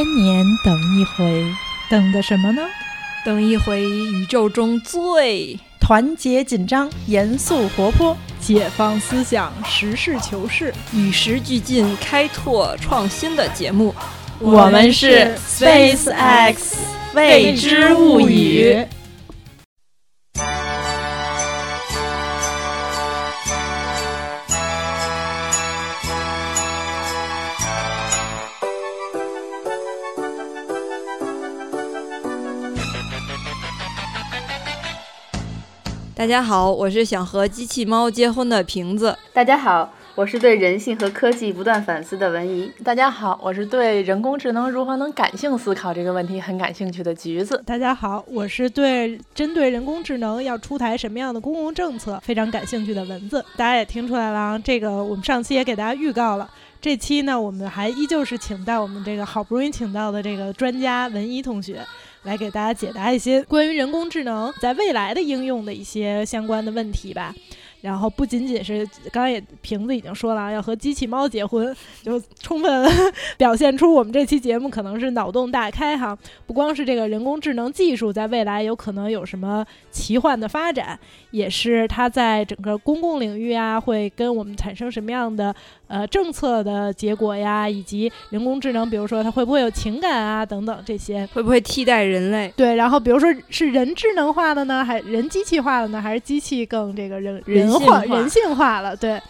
千年等一回，等的什么呢？等一回宇宙中最团结紧张、严肃活泼、解放思想、实事求是、与时俱进、开拓创新的节目。我们是 Space X 未知物语。大家好，我是想和机器猫结婚的瓶子。大家好，我是对人性和科技不断反思的文怡。大家好，我是对人工智能如何能感性思考这个问题很感兴趣的橘子。大家好，我是对针对人工智能要出台什么样的公共政策非常感兴趣的蚊子。大家也听出来了啊，这个我们上期也给大家预告了，这期呢我们还依旧是请到我们这个好不容易请到的这个专家文一同学。来给大家解答一些关于人工智能在未来的应用的一些相关的问题吧。然后不仅仅是刚刚也瓶子已经说了，要和机器猫结婚，就充分表现出我们这期节目可能是脑洞大开哈。不光是这个人工智能技术在未来有可能有什么奇幻的发展，也是它在整个公共领域啊会跟我们产生什么样的呃政策的结果呀，以及人工智能，比如说它会不会有情感啊等等这些，会不会替代人类？对，然后比如说是人智能化的呢，还人机器化的呢，还是机器更这个人人？化人性化了，对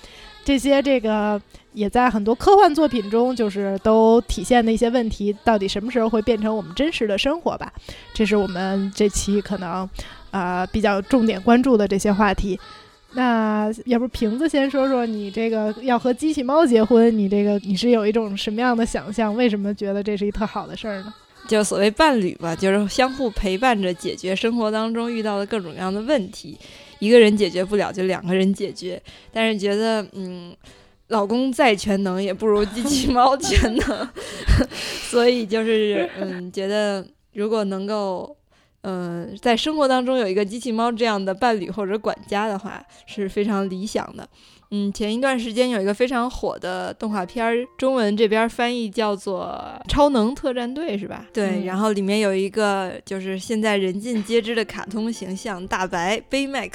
这些这个也在很多科幻作品中，就是都体现的一些问题，到底什么时候会变成我们真实的生活吧？这是我们这期可能啊比较重点关注的这些话题。那要不瓶子先说说你这个要和机器猫结婚，你这个你是有一种什么样的想象？为什么觉得这是一特好的事儿呢？就所谓伴侣吧，就是相互陪伴着解决生活当中遇到的各种各样的问题。一个人解决不了，就两个人解决。但是觉得，嗯，老公再全能也不如机器 猫全能，所以就是，嗯，觉得如果能够，嗯，在生活当中有一个机器猫这样的伴侣或者管家的话，是非常理想的。嗯，前一段时间有一个非常火的动画片儿，中文这边翻译叫做《超能特战队》，是吧？对，然后里面有一个就是现在人尽皆知的卡通形象大白 Baymax，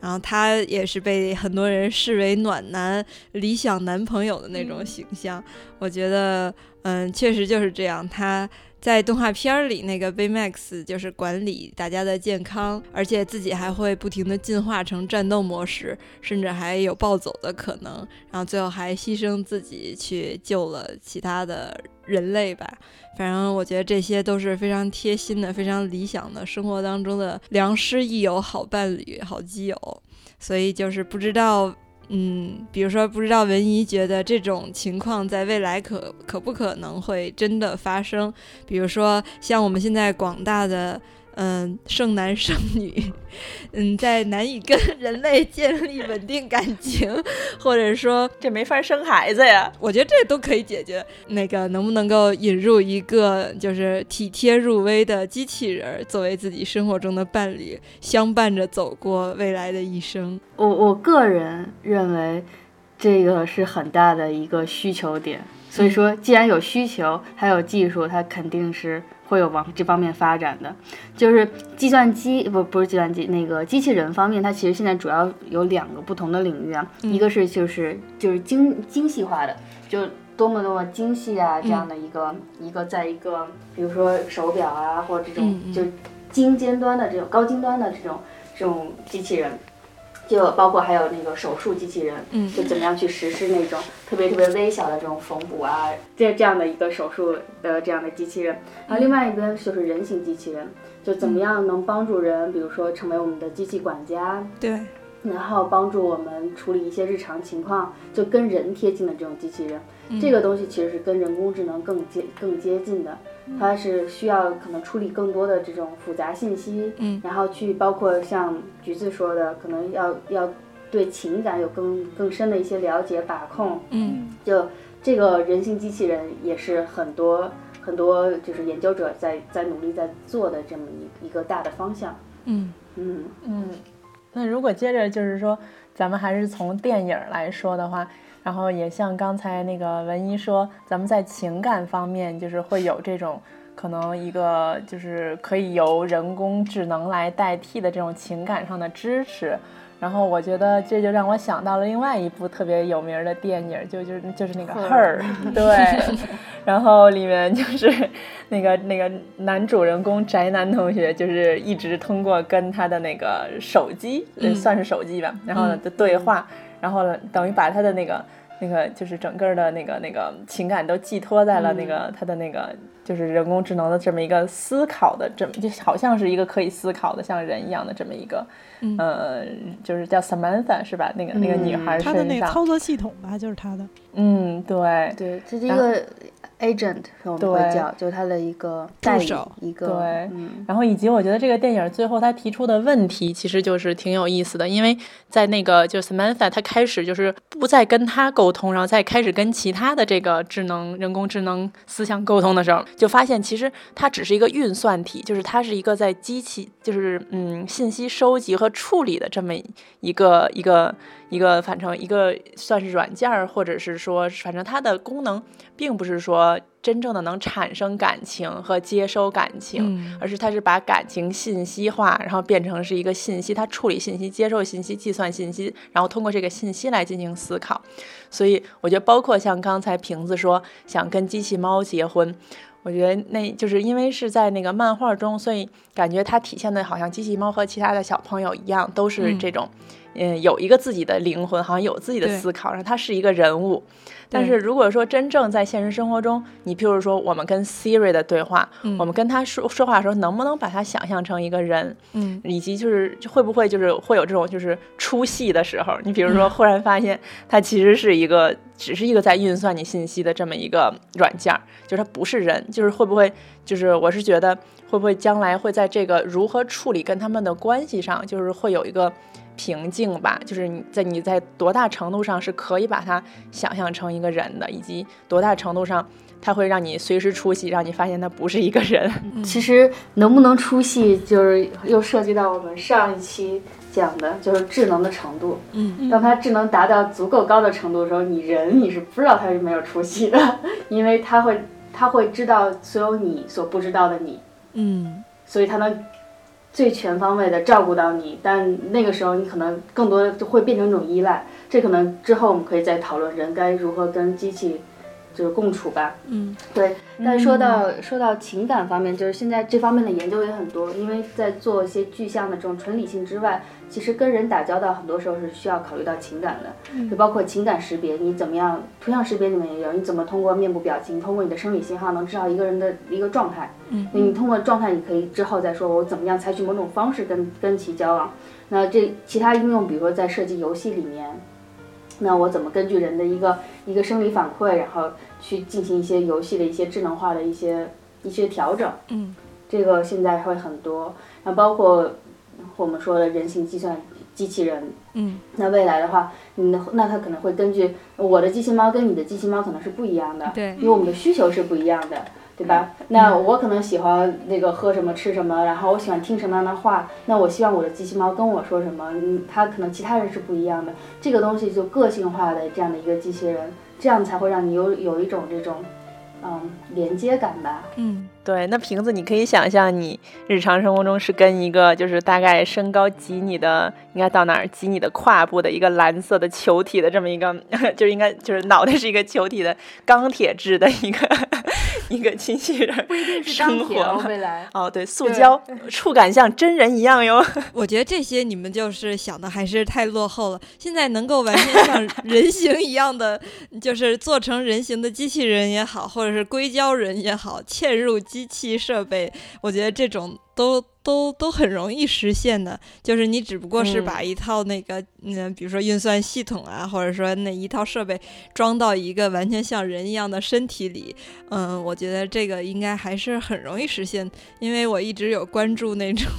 然后他也是被很多人视为暖男、理想男朋友的那种形象。我觉得，嗯，确实就是这样，他。在动画片儿里，那个 Baymax 就是管理大家的健康，而且自己还会不停的进化成战斗模式，甚至还有暴走的可能。然后最后还牺牲自己去救了其他的人类吧。反正我觉得这些都是非常贴心的、非常理想的生活当中的良师益友、好伴侣、好基友。所以就是不知道。嗯，比如说，不知道文怡觉得这种情况在未来可可不可能会真的发生？比如说，像我们现在广大的。嗯，剩男剩女，嗯，在难以跟人类建立稳定感情，或者说这没法生孩子呀。我觉得这都可以解决。那个能不能够引入一个就是体贴入微的机器人，作为自己生活中的伴侣，相伴着走过未来的一生？我我个人认为，这个是很大的一个需求点。所以说，既然有需求，还有技术，它肯定是。会有往这方面发展的，就是计算机不不是计算机那个机器人方面，它其实现在主要有两个不同的领域啊，一个是就是就是精精细化的，就多么多么精细啊这样的一个一个在一个比如说手表啊或者这种就精尖端的这种高精端的这种这种机器人。就包括还有那个手术机器人，嗯，就怎么样去实施那种特别特别微小的这种缝补啊，这这样的一个手术的这样的机器人。然后另外一边就是人形机器人，就怎么样能帮助人，比如说成为我们的机器管家，对，然后帮助我们处理一些日常情况，就跟人贴近的这种机器人。这个东西其实是跟人工智能更接更接近的，它是需要可能处理更多的这种复杂信息，嗯，然后去包括像橘子说的，可能要要对情感有更更深的一些了解把控，嗯，就这个人形机器人也是很多很多就是研究者在在努力在做的这么一一个大的方向，嗯。嗯。嗯。那如果接着就是说，咱们还是从电影来说的话，然后也像刚才那个文一说，咱们在情感方面就是会有这种可能一个就是可以由人工智能来代替的这种情感上的支持。然后我觉得这就让我想到了另外一部特别有名的电影，就就是就是那个 Her，对，然后里面就是那个那个男主人公宅男同学，就是一直通过跟他的那个手机，算是手机吧，然后的对话，然后等于把他的那个。那个就是整个的那个那个情感都寄托在了那个他的那个就是人工智能的这么一个思考的这么就好像是一个可以思考的像人一样的这么一个呃就是叫 Samantha 是吧？那个那个女孩她的那个操作系统吧，就是她的。嗯，对对，这是一个。Agent 我们会叫，就是他的一个助手，一个对。然后以及我觉得这个电影最后他提出的问题其实就是挺有意思的，因为在那个就是 Samantha 他开始就是不再跟他沟通，然后再开始跟其他的这个智能人工智能思想沟通的时候，就发现其实它只是一个运算体，就是它是一个在机器就是嗯信息收集和处理的这么一个一个。一个反正一个算是软件儿，或者是说，反正它的功能并不是说真正的能产生感情和接收感情，而是它是把感情信息化，然后变成是一个信息，它处理信息、接受信息、计算信息，然后通过这个信息来进行思考。所以我觉得，包括像刚才瓶子说想跟机器猫结婚，我觉得那就是因为是在那个漫画中，所以感觉它体现的好像机器猫和其他的小朋友一样，都是这种。嗯，有一个自己的灵魂，好像有自己的思考，然后他是一个人物。但是如果说真正在现实生活中，你譬如说我们跟 Siri 的对话，我们跟他说说话的时候，能不能把他想象成一个人？嗯，以及就是会不会就是会有这种就是出戏的时候？你比如说忽然发现他其实是一个只是一个在运算你信息的这么一个软件，就是他不是人，就是会不会就是我是觉得会不会将来会在这个如何处理跟他们的关系上，就是会有一个。平静吧，就是你在你在多大程度上是可以把它想象成一个人的，以及多大程度上它会让你随时出戏，让你发现它不是一个人。其实能不能出戏，就是又涉及到我们上一期讲的，就是智能的程度。嗯，当它智能达到足够高的程度的时候，你人你是不知道它是没有出息的，因为它会它会知道所有你所不知道的你。嗯，所以它能。最全方位的照顾到你，但那个时候你可能更多就会变成一种依赖，这可能之后我们可以再讨论人该如何跟机器。就是共处吧，嗯，对。但说到说到情感方面，就是现在这方面的研究也很多，因为在做一些具象的这种纯理性之外，其实跟人打交道很多时候是需要考虑到情感的，就包括情感识别，你怎么样？图像识别里面也有，你怎么通过面部表情，通过你的生理信号能知道一个人的一个状态？嗯，你通过状态，你可以之后再说我怎么样采取某种方式跟跟其交往。那这其他应用，比如说在设计游戏里面。那我怎么根据人的一个一个生理反馈，然后去进行一些游戏的一些智能化的一些一些调整？嗯，这个现在会很多。那包括我们说的人形计算机器人。嗯，那未来的话，嗯，那它可能会根据我的机器猫跟你的机器猫可能是不一样的。对，因为我们的需求是不一样的。对吧？那我可能喜欢那个喝什么吃什么，然后我喜欢听什么样的话，那我希望我的机器猫跟我说什么，嗯，它可能其他人是不一样的。这个东西就个性化的这样的一个机器人，这样才会让你有有一种这种，嗯，连接感吧。嗯，对。那瓶子，你可以想象你日常生活中是跟一个就是大概身高及你的，应该到哪儿及你的胯部的一个蓝色的球体的这么一个，就是应该就是脑袋是一个球体的钢铁制的一个。一个机器人生活未来哦，对，塑胶触感像真人一样哟。我觉得这些你们就是想的还是太落后了。现在能够完全像人形一样的，就是做成人形的机器人也好，或者是硅胶人也好，嵌入机器设备，我觉得这种都。都都很容易实现的，就是你只不过是把一套那个，嗯，比如说运算系统啊，或者说那一套设备装到一个完全像人一样的身体里，嗯，我觉得这个应该还是很容易实现，因为我一直有关注那种，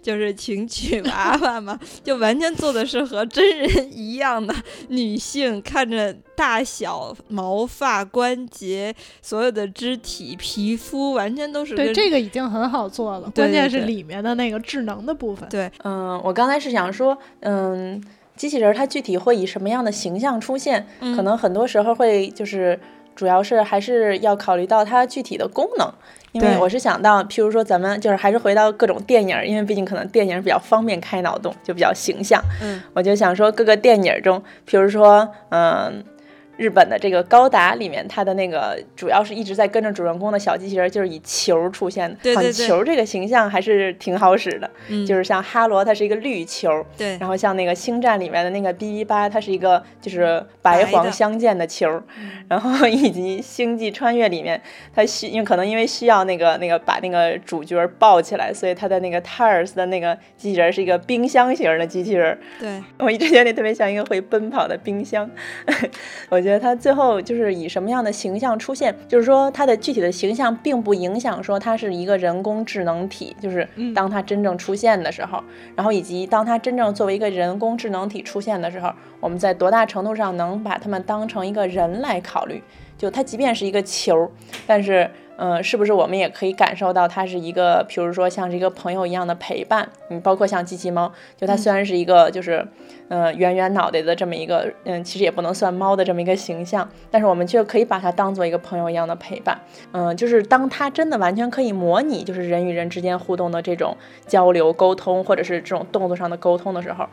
就是情趣娃娃嘛，就完全做的是和真人一样的女性，看着大小、毛发、关节，所有的肢体、皮肤，完全都是对这个已经很好做了，关键是里面的那个智能的部分。对，嗯，我刚才是想说，嗯，机器人它具体会以什么样的形象出现？嗯可能很多时候会就是，主要是还是要考虑到它具体的功能。因为我是想到，譬如说咱们就是还是回到各种电影，因为毕竟可能电影比较方便开脑洞，就比较形象。嗯，我就想说各个电影中，譬如说，嗯。日本的这个高达里面，它的那个主要是一直在跟着主人公的小机器人，就是以球出现的。对对对球这个形象还是挺好使的。嗯就是像哈罗，它是一个绿球，对，然后像那个星战里面的那个 B B 八，它是一个就是白黄相间的球，然后以及星际穿越里面，它需因为可能因为需要那个那个把那个主角抱起来，所以它的那个 Tars 的那个机器人是一个冰箱型的机器人，对，我一直觉得那特别像一个会奔跑的冰箱。我觉得他最后就是以什么样的形象出现，就是说他的具体的形象并不影响说他是一个人工智能体，就是嗯当他真正出现的时候，然后以及当他真正作为一个人工智能体出现的时候，我们在多大程度上能把他们当成一个人来考虑？就他即便是一个球，但是，嗯、是不是我们也可以感受到它是一个，比如说像是一个朋友一样的陪伴？嗯，包括像机器猫，就它虽然是一个就是，嗯、圆圆脑袋的这么一个，嗯，其实也不能算猫的这么一个形象，但是我们却可以把它当做一个朋友一样的陪伴。嗯、就是当它真的完全可以模拟，就是人与人之间互动的这种交流沟通，或者是这种动作上的沟通的时候。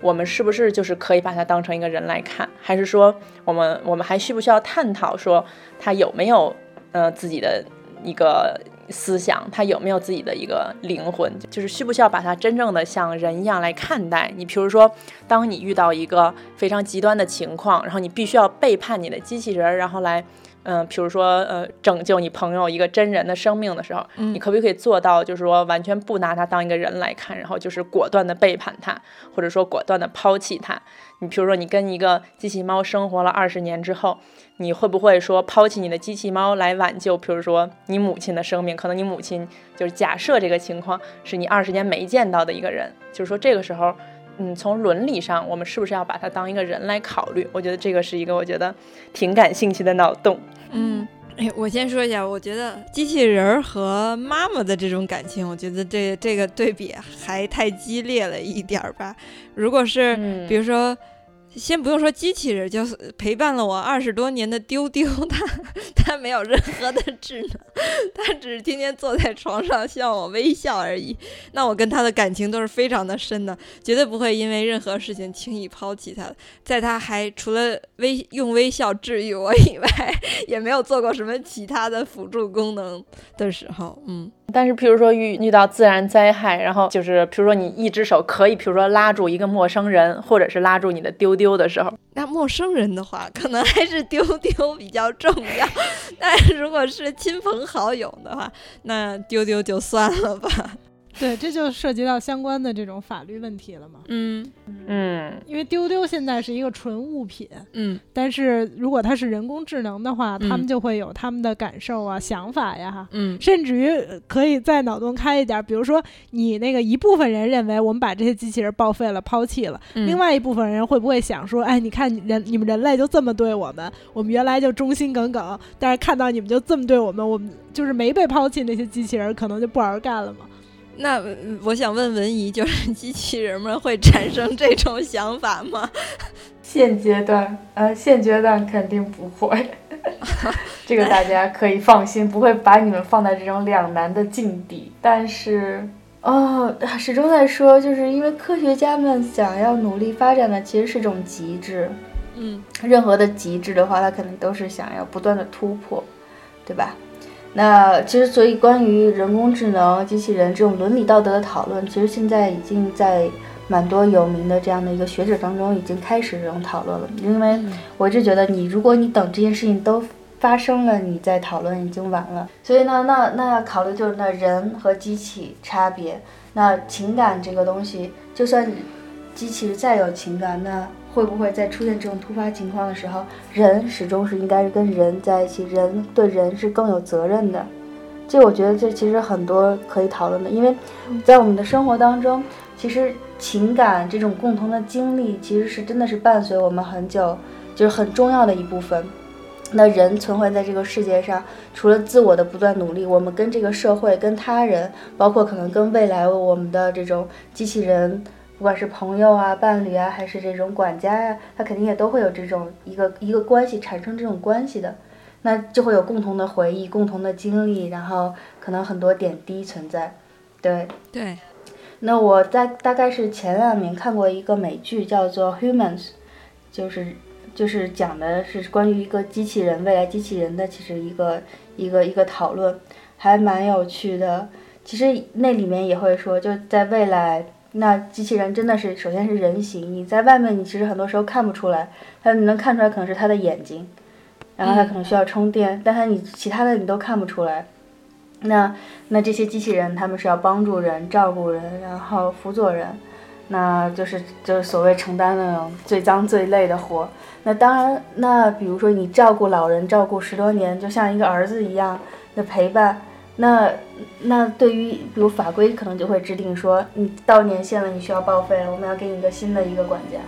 我们是不是就是可以把它当成一个人来看，还是说我们我们还需不需要探讨说它有没有呃自己的一个思想，他有没有自己的一个灵魂，就是需不需要把它真正的像人一样来看待？你比如说，当你遇到一个非常极端的情况，然后你必须要背叛你的机器人，然后来。嗯，比如说，呃，拯救你朋友一个真人的生命的时候，嗯你可不可以做到，就是说完全不拿他当一个人来看，然后就是果断的背叛他，或者说果断的抛弃他？你比如说，你跟一个机器猫生活了二十年之后，你会不会说抛弃你的机器猫来挽救，比如说你母亲的生命？可能你母亲就是假设这个情况是你二十年没见到的一个人，就是说这个时候。嗯，从伦理上，我们是不是要把它当一个人来考虑？我觉得这个是一个我觉得挺感兴趣的脑洞。嗯。哎，我先说一下，我觉得机器人儿和妈妈的这种感情，我觉得这这个对比还太激烈了一点儿吧。如果是嗯比如说，先不用说机器人，就是陪伴了我二十多年的丢丢，它它没有任何的智能，它只是天天坐在床上向我微笑而已。那我跟它的感情都是非常的深的，绝对不会因为任何事情轻易抛弃它。在它还除了微用微笑治愈我以外，也没有做过什么其他的辅助功能的时候，嗯。但是，譬如说遇遇到自然灾害，然后就是譬如说你一只手可以，比如说拉住一个陌生人，或者是拉住你的丢丢的时候，那陌生人的话，可能还是丢丢比较重要。但如果是亲朋好友的话，那丢丢就算了吧。对，这就涉及到相关的这种法律问题了嘛。嗯嗯，因为丢丢现在是一个纯物品，嗯但是如果它是人工智能的话，他们嗯就会有他们的感受啊、想法呀，嗯甚至于呃可以再脑洞开一点儿，比如说你那个一部分人认为我们把这些机器人报废了、抛弃了，嗯另外一部分人会不会想说，哎，你看你人你们人类就这么对我们，我们原来就忠心耿耿，但是看到你们就这么对我们，我们就是没被抛弃那些机器人可能就不玩干了嘛。那呃我想问文怡，就是 机器人们会产生 这种想法吗？现阶段，呃，现阶段肯定不会，这个大家可以放心，不会把你们放在这种两难的境地。但是，哦，始终在说，就是因为科学家们想要努力发展的其实是一种极致，嗯任何的极致的话，他肯定都是想要不断的突破，对吧？那其实，所以关于人工智能、机器人这种伦理道德的讨论，其实现在已经在蛮多有名的这样的一个学者当中已经开始这种讨论了。因为我一直觉得，你如果你等这件事情都发生了，你再讨论已经晚了。所以呢，那那要考虑就是那人和机器差别，那情感这个东西，就算机器再有情感，那会不会在出现这种突发情况的时候，人始终是应该是跟人在一起，人对人是更有责任的。这我觉得这其实很多可以讨论的，因为在我们的生活当中，其实情感这种共同的经历，其实是真的是伴随我们很久，就是很重要的一部分。那人存活在这个世界上，除了自我的不断努力，我们跟这个社会、跟他人，包括可能跟未来我们的这种机器人，不管是朋友啊、伴侣啊，还是这种管家呀、他肯定也都会有这种一个一个关系产生这种关系的。那就会有共同的回忆、共同的经历，然后可能很多点滴存在。对对，那我在大概是前两年看过一个美剧，叫做《Humans》，就是就是讲的是关于一个机器人未来机器人的其实一个一个一个讨论，还蛮有趣的。其实那里面也会说，就在未来，那机器人真的是首先是人形，你在外面你其实很多时候看不出来，它你能看出来可能是它的眼睛，然后它可能需要充电，但它你其他的你都看不出来。那那这些机器人他们是要帮助人、照顾人，然后辅佐人，那就是就是所谓承担那种最脏最累的活。那当然，那比如说你照顾老人，照顾十多年，就像一个儿子一样的陪伴。那那对于比如法规可能就会制定说，你到年限了，你需要报废了，我们要给你一个新的一个管家。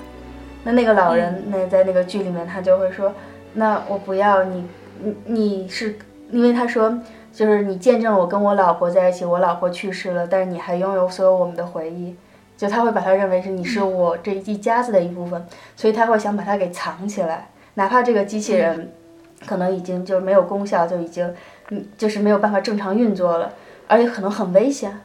那那个老人那在那个剧里面他就会说，那我不要你，你你是因为他说。就是你见证我跟我老婆在一起，我老婆去世了，但是你还拥有所有我们的回忆，就他会把他认为是你是我这一家子的一部分，所以他会想把它给藏起来，哪怕这个机器人可能已经就没有功效，就已经嗯就是没有办法正常运作了，而且可能很危险，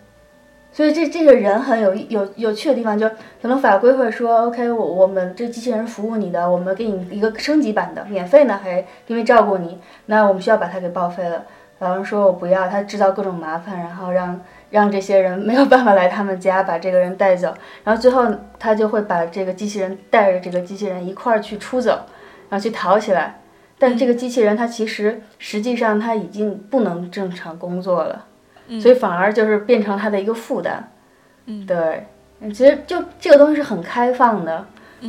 所以这这个人很有有有趣的地方，就可能法规会说，OK，我我们这机器人服务你的，我们给你一个升级版的，免费呢，还因为照顾你，那我们需要把它给报废了。老人说：“我不要，他制造各种麻烦，然后让让这些人没有办法来他们家把这个人带走，然后最后他就会把这个机器人带着这个机器人一块儿去出走，然后去逃起来。但这个机器人它其实实际上它已经不能正常工作了，所以反而就是变成它的一个负担。嗯，对，其实就这个东西是很开放的。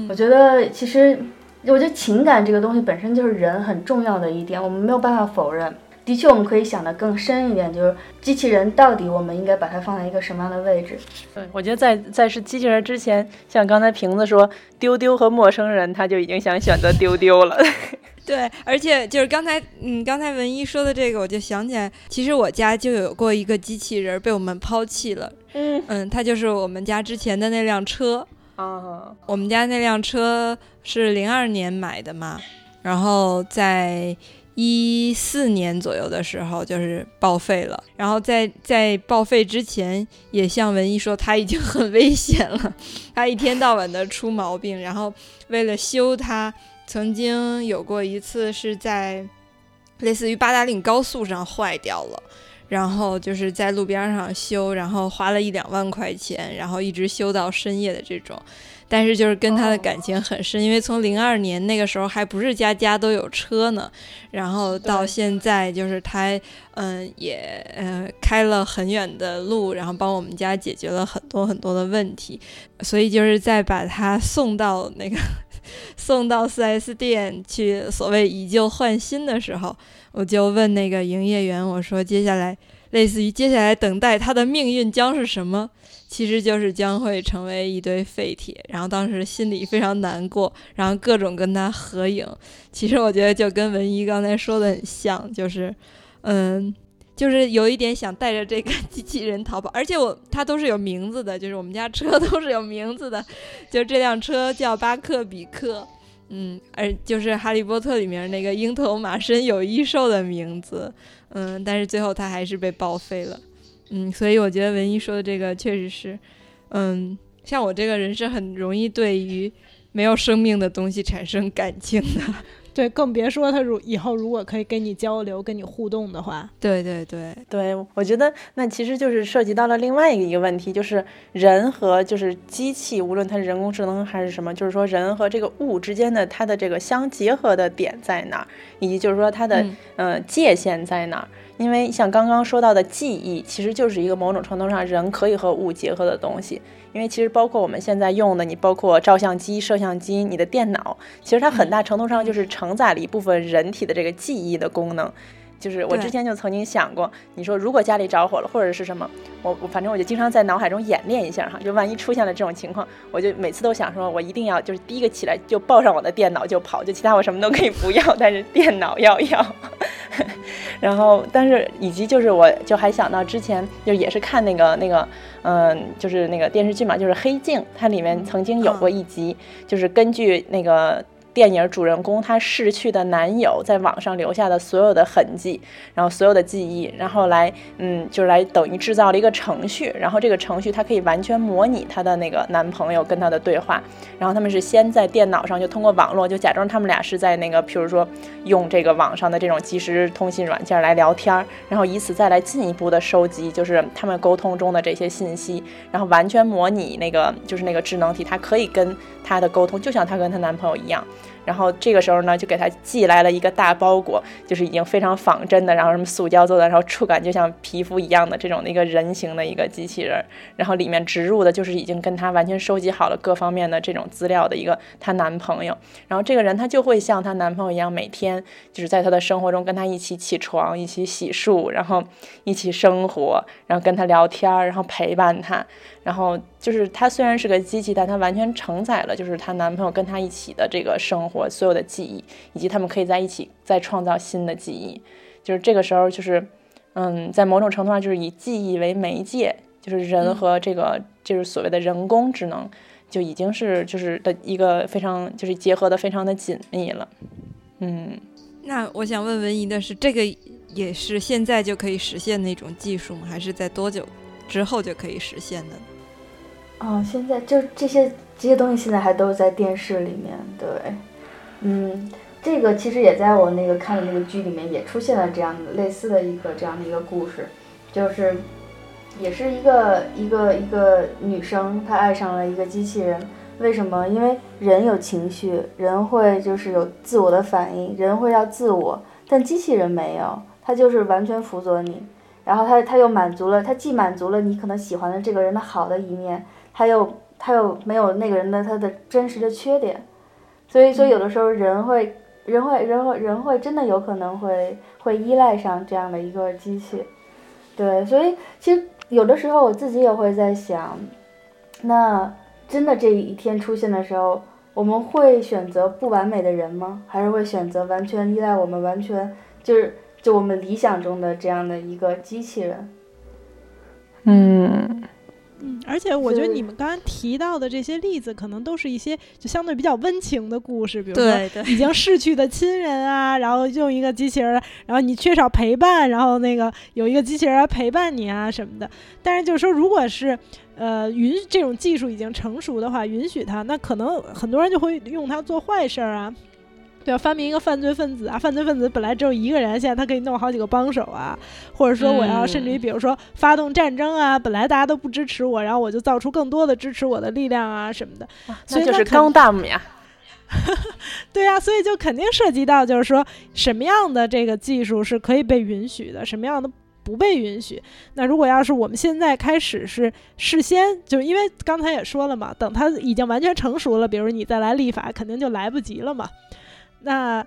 我觉得其实我觉得情感这个东西本身就是人很重要的一点，我们没有办法否认。”的确，我们可以想得更深一点，就是机器人到底我们应该把它放在一个什么样的位置？对，我觉得在在是机器人之前，像刚才瓶子说丢丢和陌生人，他就已经想选择丢丢了。对，而且就是刚才嗯，刚才文一说的这个，我就想起来，其实我家就有过一个机器人被我们抛弃了。嗯嗯，它就是我们家之前的那辆车。啊，我们家那辆车是零二年买的嘛，然后在。一四年左右的时候，就是报废了。然后在在报废之前，也像文一说，它已经很危险了，它一天到晚的出毛病。然后为了修它，曾经有过一次是在类似于八达岭高速上坏掉了，然后就是在路边上修，然后花了一两万块钱，然后一直修到深夜的这种。但是就是跟他的感情很深，因为从零二年那个时候还不是家家都有车呢，然后到现在就是他，嗯，也呃开了很远的路，然后帮我们家解决了很多很多的问题，所以就是在把他送到那个送到 4S 店去，所谓以旧换新的时候，我就问那个营业员，我说接下来类似于接下来等待他的命运将是什么？其实就是将会成为一堆废铁，然后当时心里非常难过，然后各种跟他合影。其实我觉得就跟文一刚才说的很像，就是，嗯，就是有一点想带着这个 机器人逃跑，而且我它都是有名字的，就是我们家车都是有名字的，就这辆车叫巴克比克，嗯，而就是哈利波特里面那个鹰头马身有翼兽的名字，嗯，但是最后它还是被报废了。嗯，所以我觉得文一说的这个确实是，嗯，像我这个人是很容易对于没有生命的东西产生感情的，对，更别说他如以后如果可以跟你交流、跟你互动的话，对对对对，我觉得那其实就是涉及到了另外一个问题，就是人和就是机器，无论它是人工智能还是什么，就是说人和这个物之间的它的这个相结合的点在哪儿，以及就是说它的呃界限在哪儿。因为像刚刚说到的记忆，其实就是一个某种程度上人可以和物结合的东西。因为其实包括我们现在用的，你包括照相机、摄像机、你的电脑，其实它很大程度上就是承载了一部分人体的这个记忆的功能。就是我之前就曾经想过，你说如果家里着火了或者是什么，我我反正我就经常在脑海中演练一下哈，就万一出现了这种情况，我就每次都想说，我一定要就是第一个起来就抱上我的电脑就跑，就其他我什么都可以不要，但是电脑要要。然后，但是以及就是我就还想到之前就也是看那个那个嗯、就是那个电视剧嘛，就是《黑镜》，它里面曾经有过一集，就是根据那个。电影主人公她逝去的男友在网上留下的所有的痕迹，然后所有的记忆，然后来，嗯，就是来等于制造了一个程序，然后这个程序它可以完全模拟她的那个男朋友跟她的对话，然后他们是先在电脑上就通过网络就假装他们俩是在那个，譬如说用这个网上的这种即时通信软件来聊天，然后以此再来进一步的收集就是他们沟通中的这些信息，然后完全模拟那个就是那个智能体，它可以跟她的沟通，就像她跟她男朋友一样。然后这个时候呢，就给他寄来了一个大包裹，就是已经非常仿真的，然后什么塑胶做的，然后触感就像皮肤一样的这种的一个人形的一个机器人，然后里面植入的就是已经跟她完全收集好了各方面的这种资料的一个她男朋友，然后这个人他就会像她男朋友一样，每天就是在她的生活中跟她一起起床，一起洗漱，然后一起生活，然后跟她聊天，然后陪伴她。然后就是她虽然是个机器，但她完全承载了就是她男朋友跟她一起的这个生活所有的记忆，以及他们可以在一起再创造新的记忆。就是这个时候，就是嗯，在某种程度上就是以记忆为媒介，就是人和这个就是所谓的人工智能就已经是就是的一个非常就是结合的非常的紧密了。嗯，那我想问文怡的是，这个也是现在就可以实现那种技术吗？还是在多久之后就可以实现的呢？哦，现在就这些这些东西现在还都是在电视里面，对，嗯，这个其实也在我那个看的那个剧里面也出现了这样的类似的一个这样的一个故事，就是也是一个一个一个女生她爱上了一个机器人，为什么？因为人有情绪，人会就是有自我的反应，人会要自我，但机器人没有，它就是完全辅佐你。然后它它又满足了，它既满足了你可能喜欢的这个人的好的一面，他又他又没有那个人的他的真实的缺点，所以说有的时候人会人会人会人会真的有可能会会依赖上这样的一个机器，对，所以其实有的时候我自己也会在想，那真的这一天出现的时候，我们会选择不完美的人吗？还是会选择完全依赖我们完全就是就我们理想中的这样的一个机器人？嗯，嗯，而且我觉得你们刚刚提到的这些例子，可能都是一些就相对比较温情的故事，比如说已经逝去的亲人啊，然后用一个机器人，然后你缺少陪伴，然后那个有一个机器人来陪伴你啊什么的。但是就是说，如果是呃允这种技术已经成熟的话，允许它，那可能很多人就会用它做坏事儿啊。对啊？发明一个犯罪分子啊，犯罪分子本来只有一个人，现在他可以弄好几个帮手啊，或者说我要甚至于比如说发动战争啊，本来大家都不支持我，然后我就造出更多的支持我的力量啊什么的。所以那就是那肯 Gundam 呀。对呀、所以就肯定涉及到，就是说什么样的这个技术是可以被允许的，什么样的不被允许。那如果要是我们现在开始是事先，就因为刚才也说了嘛，等它已经完全成熟了，比如你再来立法，肯定就来不及了嘛。那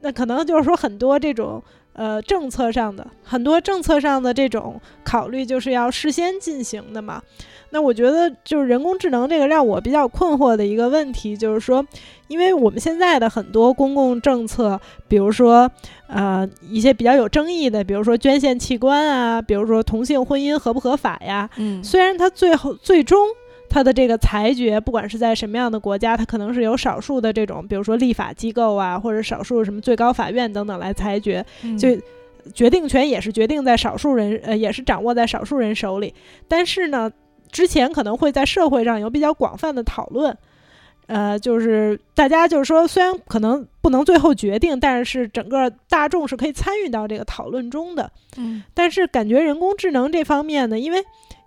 那可能就是说很多这种呃政策上的很多政策上的这种考虑，就是要事先进行的嘛。那我觉得就是人工智能这个让我比较困惑的一个问题，就是说，因为我们现在的很多公共政策，比如说呃一些比较有争议的，比如说捐献器官啊，比如说同性婚姻合不合法呀，嗯，虽然它最后最终它的这个裁决，不管是在什么样的国家，它可能是由少数的这种，比如说立法机构啊，或者少数什么最高法院等等来裁决，嗯就决定权也是决定在少数人，呃，也是掌握在少数人手里。但是呢，之前可能会在社会上有比较广泛的讨论。呃，就是大家就是说，虽然可能不能最后决定，但是整个大众是可以参与到这个讨论中的。嗯但是感觉人工智能这方面呢，因为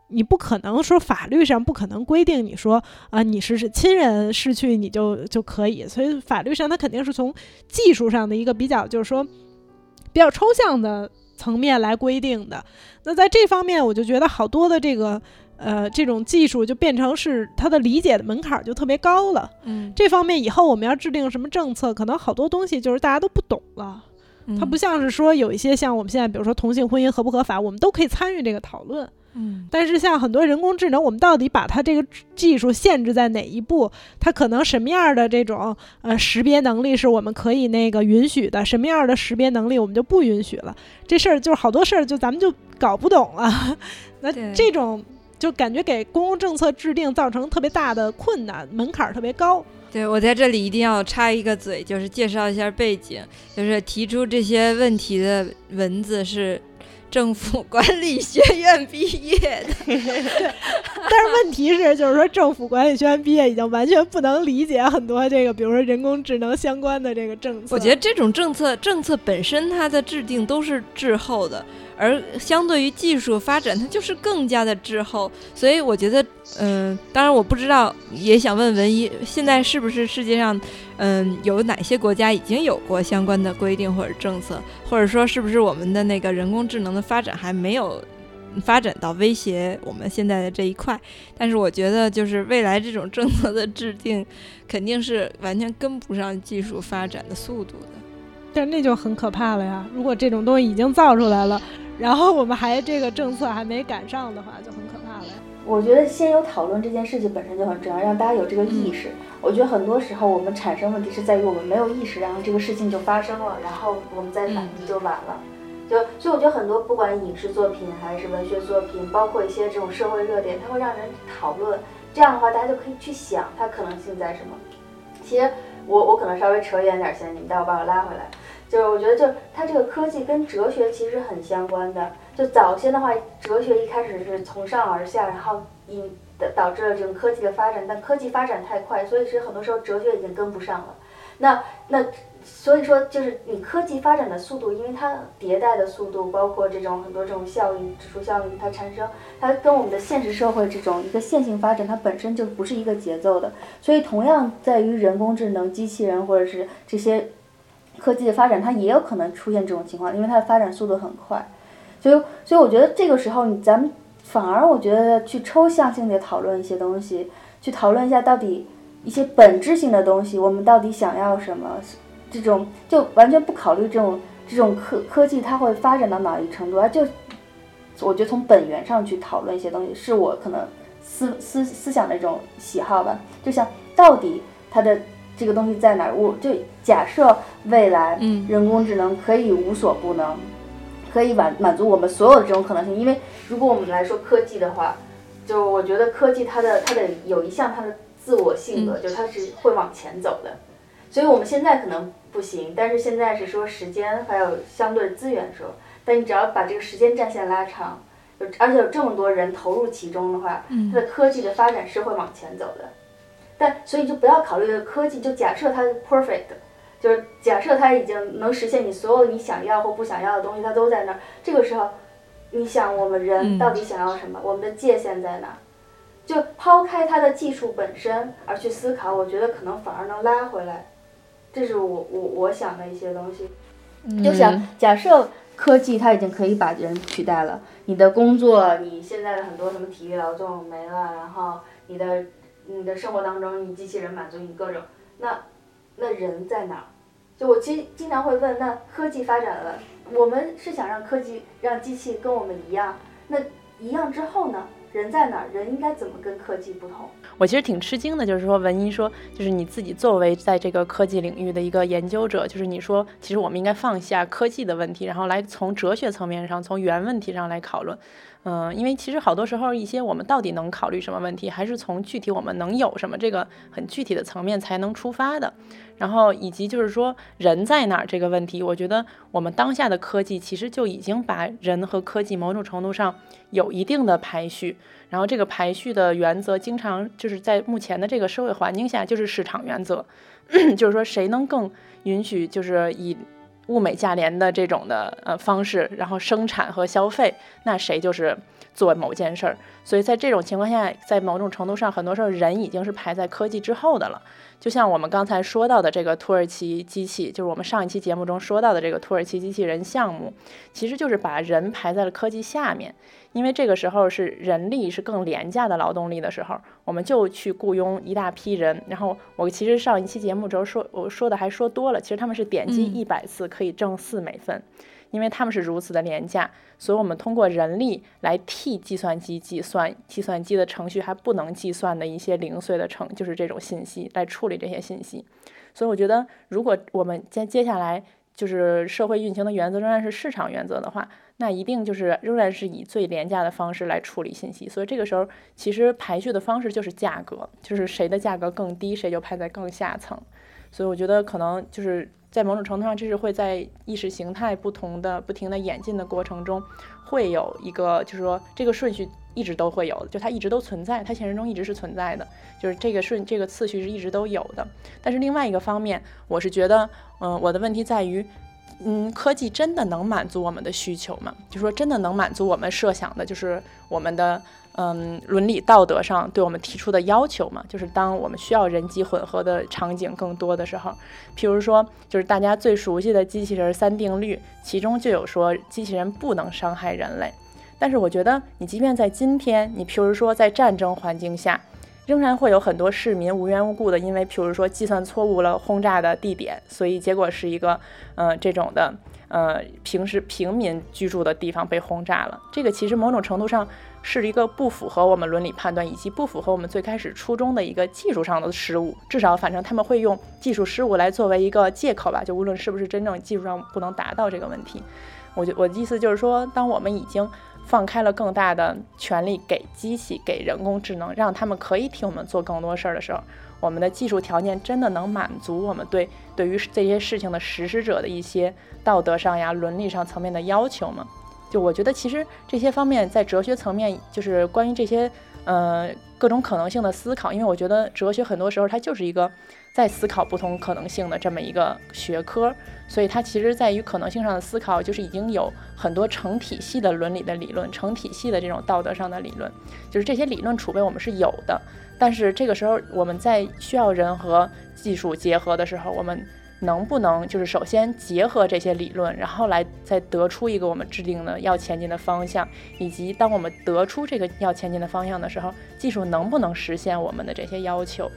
你不可能说法律上不可能规定你说啊、你是是亲人逝去你就就可以，所以法律上它肯定是从技术上的一个比较就是说比较抽象的层面来规定的。那在这方面，我就觉得好多的这个呃这种技术就变成是它的理解的门槛儿就特别高了。嗯这方面以后我们要制定什么政策，可能好多东西就是大家都不懂了。它不像是说有一些像我们现在，比如说同性婚姻合不合法，我们都可以参与这个讨论。嗯，但是像很多人工智能，我们到底把它这个技术限制在哪一步？它可能什么样的这种呃识别能力是我们可以那个允许的？什么样的识别能力我们就不允许了？这事儿就是好多事儿就咱们就搞不懂了。那这种就感觉给公共政策制定造成特别大的困难，门槛儿特别高。对我在这里一定要插一个嘴，就是介绍一下背景，就是提出这些问题的文字是政府管理学院毕业的。但是问题是，就是说政府管理学院毕业已经完全不能理解很多这个，比如说人工智能相关的这个政策。我觉得这种政策政策本身它的制定都是滞后的，而相对于技术发展，它就是更加的滞后。所以我觉得，嗯、当然我不知道，也想问文一，现在是不是世界上，嗯、有哪些国家已经有过相关的规定或者政策，或者说是不是我们的那个人工智能的发展还没有？发展到威胁我们现在的这一块，但是我觉得就是未来这种政策的制定，肯定是完全跟不上技术发展的速度的。但那就很可怕了呀！如果这种东西已经造出来了，然后我们还这个政策还没赶上的话，就很可怕了呀。我觉得先有讨论这件事情本身就很重要，让大家有这个意识。我觉得很多时候我们产生问题是在于我们没有意识，然后这个事情就发生了，然后我们再反应就晚了。就所以我觉得很多不管影视作品还是文学作品，包括一些这种社会热点，它会让人讨论。这样的话，大家就可以去想它可能性在什么。其实我我可能稍微扯远点先，你们待会儿把我拉回来。就是我觉得，就它这个科技跟哲学其实很相关的。就早先的话，哲学一开始是从上而下，然后引导致了这种科技的发展。但科技发展太快，所以是很多时候哲学已经跟不上了。那那所以说，就是你科技发展的速度，因为它迭代的速度，包括这种很多这种效应、指数效应，它产生，它跟我们的现实社会这种一个线性发展，它本身就不是一个节奏的。所以同样在于人工智能、机器人或者是这些科技的发展，它也有可能出现这种情况，因为它的发展速度很快。所以，所以我觉得这个时候，你咱们反而我觉得去抽象性的讨论一些东西，去讨论一下到底一些本质性的东西，我们到底想要什么？这种就完全不考虑这种这种科科技它会发展到哪一程度，而就我觉得从本源上去讨论一些东西，是我可能思思思想的一种喜好吧。就像到底它的这个东西在哪儿？我就假设未来嗯人工智能可以无所不能，可以满满足我们所有的这种可能性。因为如果我们来说科技的话，就我觉得科技它的它的有一项它的自我性格，就它是会往前走的。所以我们现在可能不行，但是现在是说时间还有相对资源说，但你只要把这个时间战线拉长，有而且有这么多人投入其中的话，嗯它的科技的发展是会往前走的。但所以就不要考虑科技，就假设它 perfect，就是假设它已经能实现你所有你想要或不想要的东西，它都在那儿。这个时候，你想我们人嗯到底想要什么？我们的界限在哪儿？就抛开它的技术本身而去思考，我觉得可能反而能拉回来。这是我我我想的一些东西。就想假设科技它已经可以把人取代了，你的工作，你现在的很多什么体力劳动没了，然后你的你的生活当中，你机器人满足你各种，那那人在哪儿？就我其实经常会问，那科技发展了，我们是想让科技让机器跟我们一样，那一样之后呢？人在哪儿？人应该怎么跟科技不同？我其实挺吃惊的，就是说文一说，就是你自己作为在这个科技领域的一个研究者，就是你说，其实我们应该放下科技的问题，然后来从哲学层面上，从原问题上来讨论。嗯，因为其实好多时候一些我们到底能考虑什么问题，还是从具体我们能有什么这个很具体的层面才能出发的。然后以及就是说人在哪儿这个问题，我觉得我们当下的科技其实就已经把人和科技某种程度上有一定的排序。然后这个排序的原则，经常就是在目前的这个社会环境下，就是市场原则，就是说谁能更允许，就是以物美价廉的这种的呃方式，然后生产和消费，那谁就是做某件事儿。所以在这种情况下，在某种程度上，很多时候人已经是排在科技之后的了。就像我们刚才说到的这个土耳其机器，就是我们上一期节目中说到的这个土耳其机器人项目，其实就是把人排在了科技下面。因为这个时候是人力是更廉价的劳动力的时候，我们就去雇佣一大批人。然后我其实上一期节目时候说，我说的还说多了，其实他们是点击一百次可以挣四美分，因为他们是如此的廉价，所以我们通过人力来替计算机计算，计算机的程序还不能计算的一些零碎的程，就是这种信息来处理这些信息。所以我觉得，如果我们接接下来就是社会运行的原则仍然是市场原则的话。那一定就是仍然是以最廉价的方式来处理信息，所以这个时候其实排序的方式就是价格，就是谁的价格更低，谁就排在更下层。所以我觉得可能就是在某种程度上，这是会在意识形态不同的不停的演进的过程中，会有一个就是说这个顺序一直都会有的，就它一直都存在，它现实中一直是存在的，就是这个顺这个次序是一直都有的。但是另外一个方面，我是觉得，嗯，我的问题在于。嗯，科技真的能满足我们的需求吗？就说真的能满足我们设想的，就是我们的嗯伦理道德上对我们提出的要求嘛？就是当我们需要人机混合的场景更多的时候，譬如说，就是大家最熟悉的机器人三定律，其中就有说机器人不能伤害人类。但是我觉得，你即便在今天，你譬如说在战争环境下。仍然会有很多市民无缘无故的，因为譬如说计算错误了轰炸的地点，所以结果是一个，呃，这种的，呃，平时平民居住的地方被轰炸了。这个其实某种程度上是一个不符合我们伦理判断，以及不符合我们最开始初衷的一个技术上的失误。至少，反正他们会用技术失误来作为一个借口吧。就无论是不是真正技术上不能达到这个问题，我就我的意思就是说，当我们已经。放开了更大的权利给机器、给人工智能，让他们可以替我们做更多事儿的时候，我们的技术条件真的能满足我们对对于这些事情的实施者的一些道德上呀、伦理上层面的要求吗？就我觉得，其实这些方面在哲学层面，就是关于这些呃各种可能性的思考，因为我觉得哲学很多时候它就是一个。在思考不同可能性的这么一个学科，所以它其实在于可能性上的思考，就是已经有很多成体系的伦理的理论，成体系的这种道德上的理论，就是这些理论储备我们是有的。但是这个时候我们在需要人和技术结合的时候，我们能不能就是首先结合这些理论，然后来再得出一个我们制定的要前进的方向，以及当我们得出这个要前进的方向的时候，技术能不能实现我们的这些要求？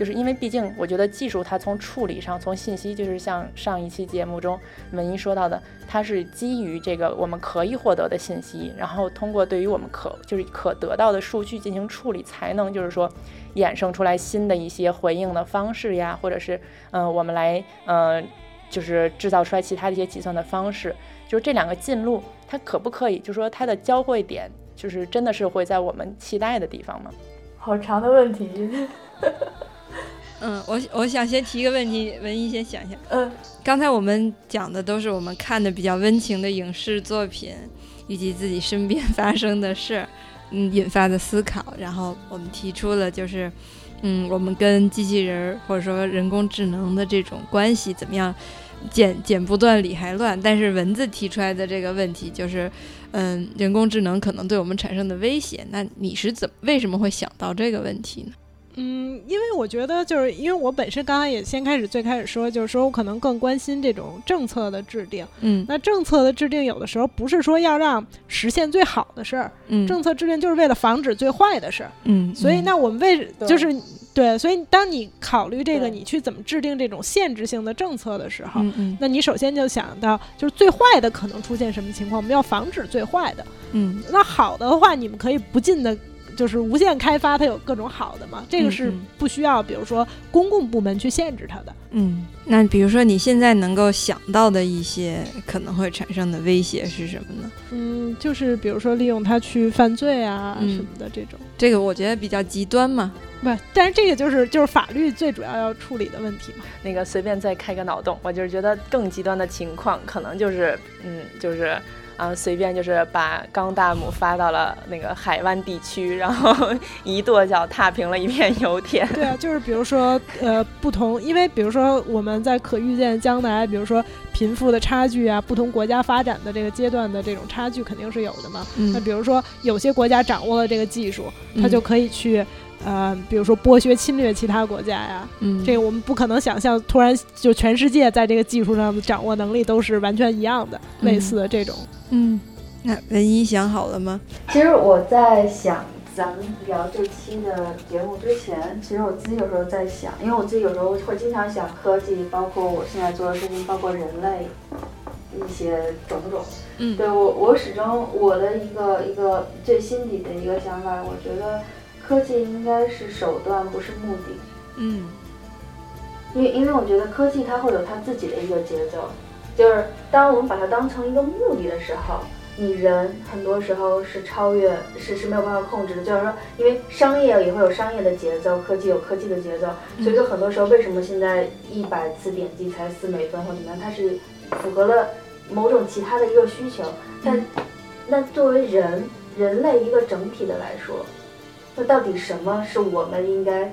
就是因为毕竟，我觉得技术它从处理上，从信息，就是像上一期节目中文一说到的，它是基于这个我们可以获得的信息，然后通过对于我们可就是可得到的数据进行处理，才能就是说衍生出来新的一些回应的方式呀，或者是嗯，我们来嗯，就是制造出来其他的一些计算的方式。就是这两个进路，它可不可以，就是说它的交汇点，就是真的是会在我们期待的地方吗？好长的问题。嗯，我我想先提一个问题，文艺先想一下。嗯，刚才我们讲的都是我们看的比较温情的影视作品，以及自己身边 发生的事，嗯，引发的思考。然后我们提出了就是，嗯，我们跟机器人或者说人工智能的这种关系怎么样，剪剪不断理还乱。但是文字提出来的这个问题就是，嗯，人工智能可能对我们产生的威胁。那你是怎为什么会想到这个问题呢？嗯，因为我觉得，就是因为我本身刚才也先开始最开始说，就是说我可能更关心这种政策的制定。嗯，那政策的制定有的时候不是说要让实现最好的事儿，嗯，政策制定就是为了防止最坏的事儿。嗯，所以那我们为就是对，所以当你考虑这个，你去怎么制定这种限制性的政策的时候，那你首先就想到就是最坏的可能出现什么情况，我们要防止最坏的。嗯，那好的话，你们可以不尽的。就是无限开发，它有各种好的嘛，这个是不需要，比如说公共部门去限制它的。嗯，那比如说你现在能够想到的一些可能会产生的威胁是什么呢？嗯，就是比如说利用它去犯罪啊什么的这种。这个我觉得比较极端嘛，不，但是这个就是就是法律最主要要处理的问题嘛。那个随便再开个脑洞，我就是觉得更极端的情况，可能就是嗯，就是。啊，随便就是把钢大姆发到了那个海湾地区，然后 一跺脚踏平了一片油田。对啊，就是比如说，呃，不同，因为比如说我们在可预见将来，比如说贫富的差距啊，不同国家发展的这个阶段的这种差距肯定是有的嘛。那比如说有些国家掌握了这个技术，它就可以去。呃，比如说剥削、侵略其他国家呀，嗯，这个我们不可能想象，突然就全世界在这个技术上的掌握能力都是完全一样的，类似的这种，嗯，那文一想好了吗？其实我在想，咱们聊这期的节目之前，其实我自己有时候在想，因为我自己有时候会经常想科技，包括我现在做的事情，包括人类一些种种。嗯。对我，我始终我的一个一个最心底的一个想法，我觉得科技应该是手段，不是目的。嗯因为因为我觉得科技它会有它自己的一个节奏，就是当我们把它当成一个目的的时候，你人很多时候是超越是是没有办法控制的。就是说，因为商业也会有商业的节奏，科技有科技的节奏，所以说很多时候为什么现在一百次点击才四美分或怎么样，它是符合了某种其他的一个需求。但那作为人人类一个整体的来说，那到底什么是我们应该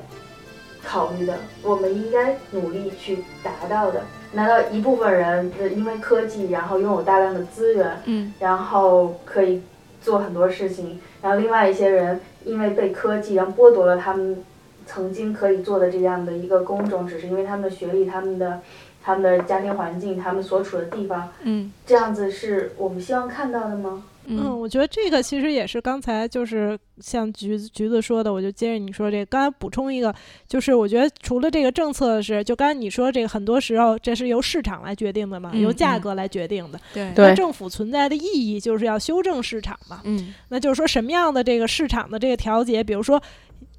考虑的，我们应该努力去达到的。难道一部分人呃因为科技，然后拥有大量的资源，嗯然后可以做很多事情，然后另外一些人因为被科技，然后剥夺了他们曾经可以做的这样的一个工种，只是因为他们的学历、他们的他们的家庭环境、他们所处的地方，嗯这样子是我们希望看到的吗？嗯，嗯我觉得这个其实也是刚才就是像橘子橘子说的，我就接着你说这个，刚才补充一个，就是我觉得除了这个政策是，就刚才你说这个很多时候这是由市场来决定的嘛，嗯由价嗯。格来决定的。对。对。那政府存在的意义就是要修正市场嘛，嗯。那就是说什么样的这个市场的这个调节，比如说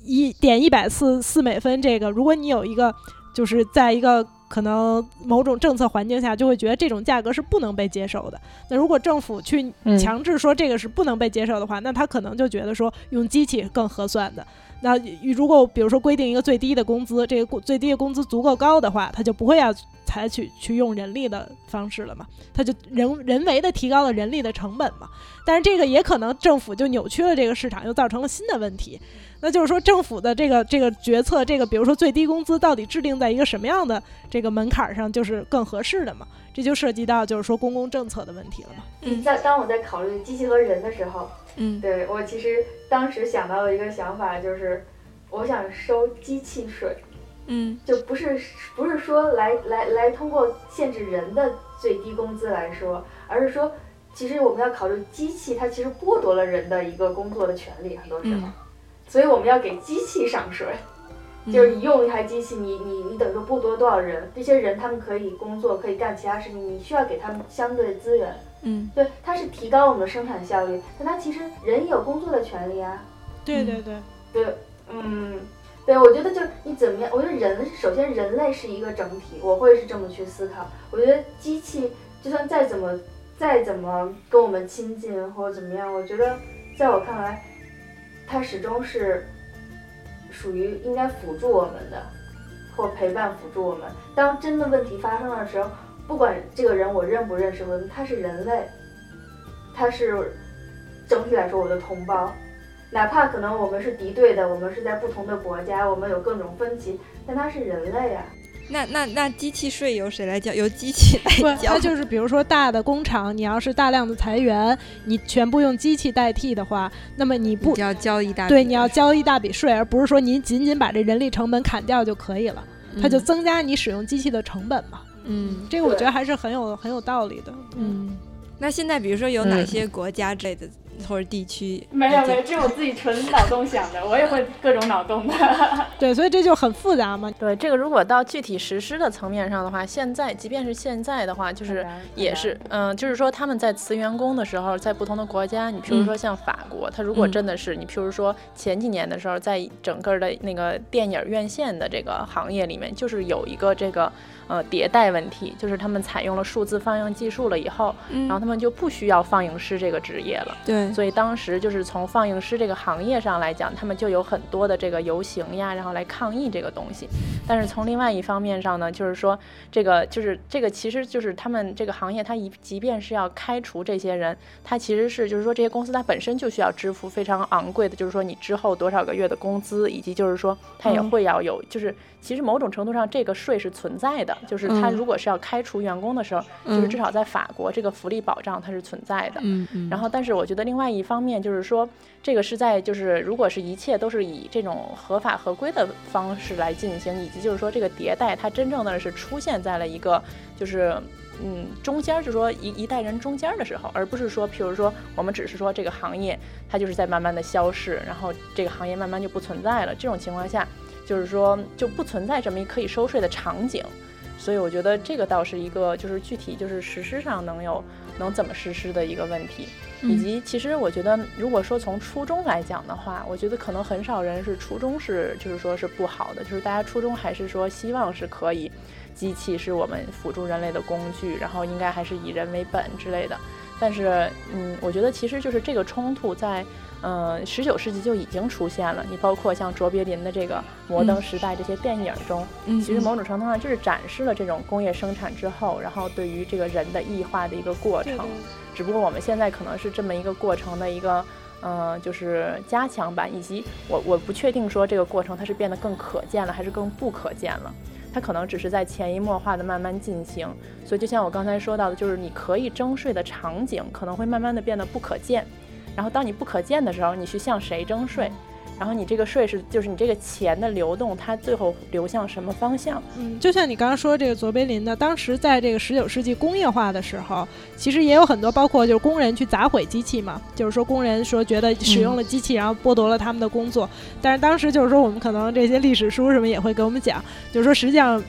一点一百四四美分这个，如果你有一个就是在一个可能某种政策环境下，就会觉得这种价格是不能被接受的。那如果政府去嗯强制说这个是不能被接受的话，那他可能就觉得说用机器更合算的。那如果比如说规定一个最低的工资，这个最低的工资足够高的话，他就不会要采取去用人力的方式了嘛，他就人人为的提高了人力的成本嘛。但是这个也可能政府就扭曲了这个市场，又造成了新的问题。那就是说，政府的这个这个决策，这个比如说最低工资到底制定在一个什么样的这个门槛上，就是更合适的嘛？这就涉及到就是说公共政策的问题了嘛。嗯在当我在考虑机器和人的时候，嗯对我其实当时想到的一个想法就是，我想收机器税。嗯就不是不是说来来来通过限制人的最低工资来说，而是说，其实我们要考虑机器，它其实剥夺了人的一个工作的权利，很多时候，嗯所以我们要给机器上税。就是你用一台机器，你你你等于说剥夺多少人？这些人他们可以工作，可以干其他事情，你需要给他们相对的资源。嗯对，它是提高我们的生产效率，但它其实人也有工作的权利啊。嗯对对对，对，嗯，对，我觉得就是你怎么样？我觉得人首先人类是一个整体，我会是这么去思考。我觉得机器就算再怎么再怎么跟我们亲近或者怎么样，我觉得在我看来，它始终是属于应该辅助我们的，或陪伴辅助我们。当真的问题发生的时候，不管这个人我认不认识，我他是人类，他是整体来说我的同胞。哪怕可能我们是敌对的，我们是在不同的国家，我们有各种分歧，但他是人类啊。那那那机器税由谁来交？由机器不来，交它？就是比如说大的工厂，你要是大量的裁员，你全部用机器代替的话，那么你不你要交一大笔对你要交一大笔税，而不是说您仅仅把这人力成本砍掉就可以了，它就增加你使用机器的成本嘛。嗯这个我觉得还是很有很有道理的。嗯。那现在比如说有哪嗯些国家之类的或者地区？没有没有，这是我自己纯脑洞想的，我也会各种脑洞的。对，所以这就很复杂嘛。对这个，如果到具体实施的层面上的话，现在即便是现在的话，就是也是，嗯、就是说他们在辞员工的时候，在不同的国家，你譬如说像法国，它如果嗯真的是你譬如说前几年的时候，在整个的那个电影院线的这个行业里面，就是有一个这个呃迭代问题，就是他们采用了数字放映技术了以后，嗯然后他们就不需要放映师这个职业了。对，所以当时就是从放映师这个行业上来讲，他们就有很多的这个游行呀，然后来抗议这个东西。但是从另外一方面上呢，就是说这个就是这个其实就是他们这个行业，它一即便是要开除这些人，它其实是就是说这些公司它本身就需要支付非常昂贵的，就是说你之后多少个月的工资，以及就是说它也嗯会要有就是。其实某种程度上，这个税是存在的，就是它嗯如果是要开除员工的时候，就是嗯至少在法国这个福利保障它是存在的。嗯嗯，然后，但是我觉得另外。另外一方面就是说，这个是在就是如果是一切都是以这种合法合规的方式来进行，以及就是说这个迭代它真正的是出现在了一个就是嗯中间，就是说一一代人中间的时候，而不是说譬如说我们只是说这个行业它就是在慢慢的消逝，然后这个行业慢慢就不存在了。这种情况下，就是说就不存在这么一可以收税的场景。所以我觉得这个倒是一个就是具体就是实施上能有能怎么实施的一个问题，以及其实我觉得如果说从初衷来讲的话，我觉得可能很少人是初衷是就是说是不好的，就是大家初衷还是说希望是可以机器是我们辅助人类的工具，然后应该还是以人为本之类的。但是嗯，我觉得其实就是这个冲突在。嗯，十九世纪就已经出现了。你包括像卓别林的这个《摩登时代》这些电影中，其实某种程度上就是展示了这种工业生产之后，然后对于这个人的异化的一个过程。只不过我们现在可能是这么一个过程的一个，嗯，就是加强版，以及我我不确定说这个过程它是变得更可见了，还是更不可见了。它可能只是在潜移默化的慢慢进行。所以就像我刚才说到的，就是你可以征税的场景可能会慢慢的变得不可见。然后当你不可见的时候，你去向谁征税？然后你这个税是，就是你这个钱的流动，它最后流向什么方向？嗯，就像你刚刚说这个卓别林的，当时在这个十九世纪工业化的时候，其实也有很多，包括就是工人去砸毁机器嘛，就是说工人说觉得使用了机器，然后剥夺了他们的工作。但是当时就是说，我们可能这些历史书什么也会给我们讲，就是说实际上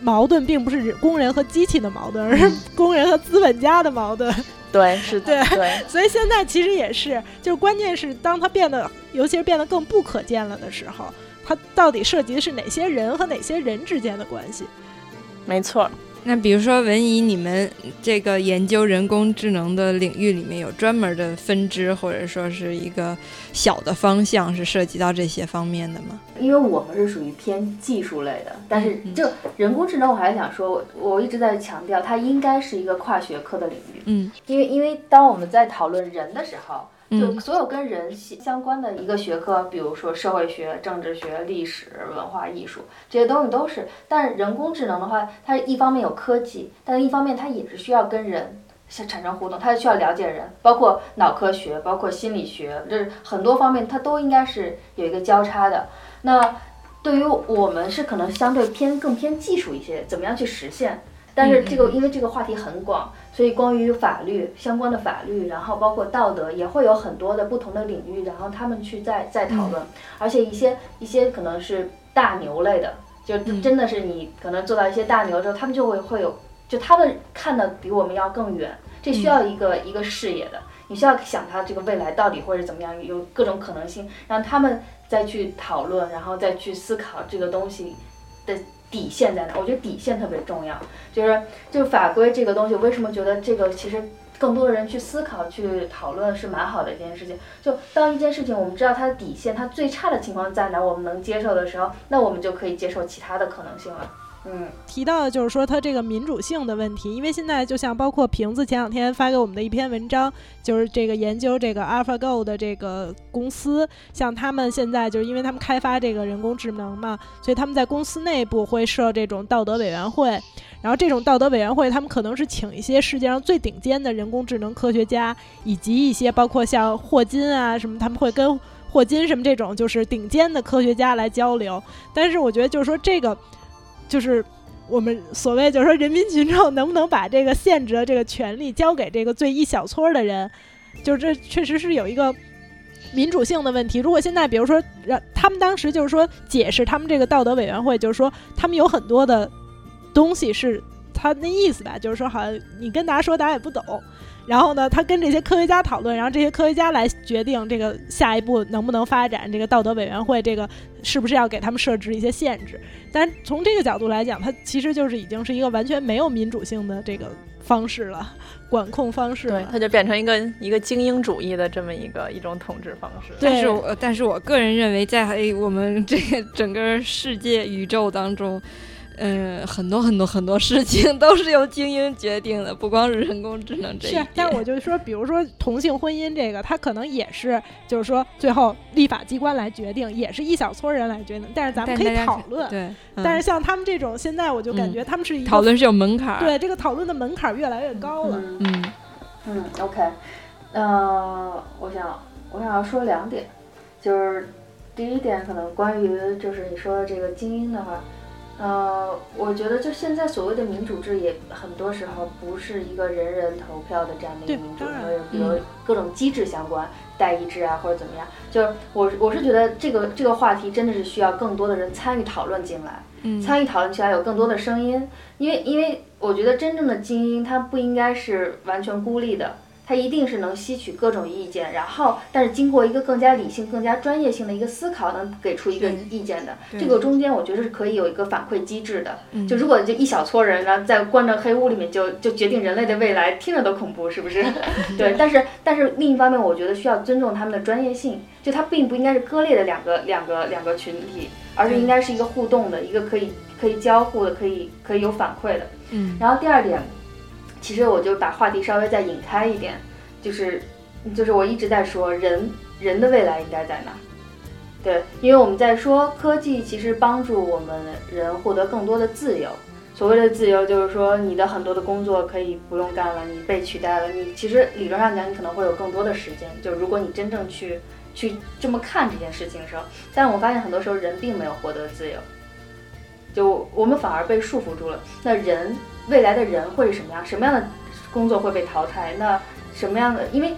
矛盾并不是工人和机器的矛盾，而是工人和资本家的矛盾。对，是的，对，所以现在其实也是，就是关键是当它变得，尤其是变得更不可见了的时候，它到底涉及的是哪些人和哪些人之间的关系？没错。那比如说文怡，你们这个研究人工智能的领域里面有专门的分支，或者说是一个小的方向是涉及到这些方面的吗？因为我们是属于偏技术类的，但是就人工智能，我还是想说，我一直在强调，它应该是一个跨学科的领域。嗯，因为因为当我们在讨论人的时候。就所有跟人相关的一个学科，比如说社会学、政治学、历史、文化艺术这些东西都是。但是人工智能的话，它一方面有科技，但是一方面它也是需要跟人产生互动，它需要了解人，包括脑科学、包括心理学，就是很多方面它都应该是有一个交叉的。那对于我们是可能相对偏更偏技术一些，怎么样去实现？但是这个因为这个话题很广。所以，关于法律相关的法律，然后包括道德，也会有很多的不同的领域，然后他们去再再讨论。而且一些一些可能是大牛类的，就真的是你可能做到一些大牛之后，他们就会会有，就他们看的比我们要更远。这需要一个一个视野的，你需要想他这个未来到底会是怎么样，有各种可能性，让他们再去讨论，然后再去思考这个东西的。底线在哪？我觉得底线特别重要，就是就是法规这个东西，为什么觉得这个其实更多的人去思考、去讨论是蛮好的一件事情。就当一件事情我们知道它的底线，它最差的情况在哪，我们能接受的时候，那我们就可以接受其他的可能性了。嗯，提到的就是说它这个民主性的问题，因为现在就像包括瓶子前两天发给我们的一篇文章，就是这个研究这个 AlphaGo 的这个公司，像他们现在就是因为他们开发这个人工智能嘛，所以他们在公司内部会设这种道德委员会，然后这种道德委员会他们可能是请一些世界上最顶尖的人工智能科学家，以及一些包括像霍金啊什么，他们会跟霍金什么这种就是顶尖的科学家来交流，但是我觉得就是说这个。就是我们所谓，就是说人民群众能不能把这个限制的这个权利交给这个最一小撮的人，就是这确实是有一个民主性的问题。如果现在，比如说让他们当时就是说解释他们这个道德委员会，就是说他们有很多的东西是他那意思吧，就是说好像你跟大家说，大家也不懂。然后呢，他跟这些科学家讨论，然后这些科学家来决定这个下一步能不能发展。这个道德委员会，这个是不是要给他们设置一些限制？但从这个角度来讲，它其实就是已经是一个完全没有民主性的这个方式了，管控方式。对，它就变成一个一个精英主义的这么一个一种统治方式。但是，我但是我个人认为，在我们这个整个世界宇宙当中。嗯，很多很多很多事情 都是由精英决定的，不光是人工智能这一是，但我就说，比如说同性婚姻这个，它可能也是，就是说最后立法机关来决定，也是一小撮人来决定。但是咱们可以讨论。对。但是像他们这种，现在我就感觉他们是讨论是有门槛。对，这个讨论的门槛越来越高了。嗯。嗯，OK。呃，我想我想要说两点，就是第一点可能关于就是你说的这个精英的话，呃，我觉得就现在所谓的民主制也很多时候不是一个人人投票的这样的一个民主，比如各种机制相关，代议制啊或者怎么样，就是我我是觉得这个这个话题真的是需要更多的人参与讨论进来。嗯参与讨论起来有更多的声音，因为因为我觉得真正的精英他不应该是完全孤立的，他一定是能吸取各种意见，然后但是经过一个更加理性、更加专业性的一个思考，能给出一个意见的。这个中间我觉得是可以有一个反馈机制的。嗯就如果就一小撮人呢，在关着黑屋里面就就决定人类的未来，听着都恐怖，是不是？对，但是但是另一方面，我觉得需要尊重他们的专业性，就它并不应该是割裂的两个两个两个群体，而是应该是一个互动的，一个可以可以交互的，可以可以有反馈的。嗯然后第二点，其实我就把话题稍微再引开一点，就是就是我一直在说人人的未来应该在哪。对，因为我们在说科技其实帮助我们人获得更多的自由。所谓的自由，就是说你的很多的工作可以不用干了，你被取代了。你其实理论上讲，你可能会有更多的时间。就如果你真正去去这么看这件事情的时候，但我发现很多时候人并没有获得自由，就我们反而被束缚住了。那人未来的人会是什么样？什么样的工作会被淘汰？那什么样的？因为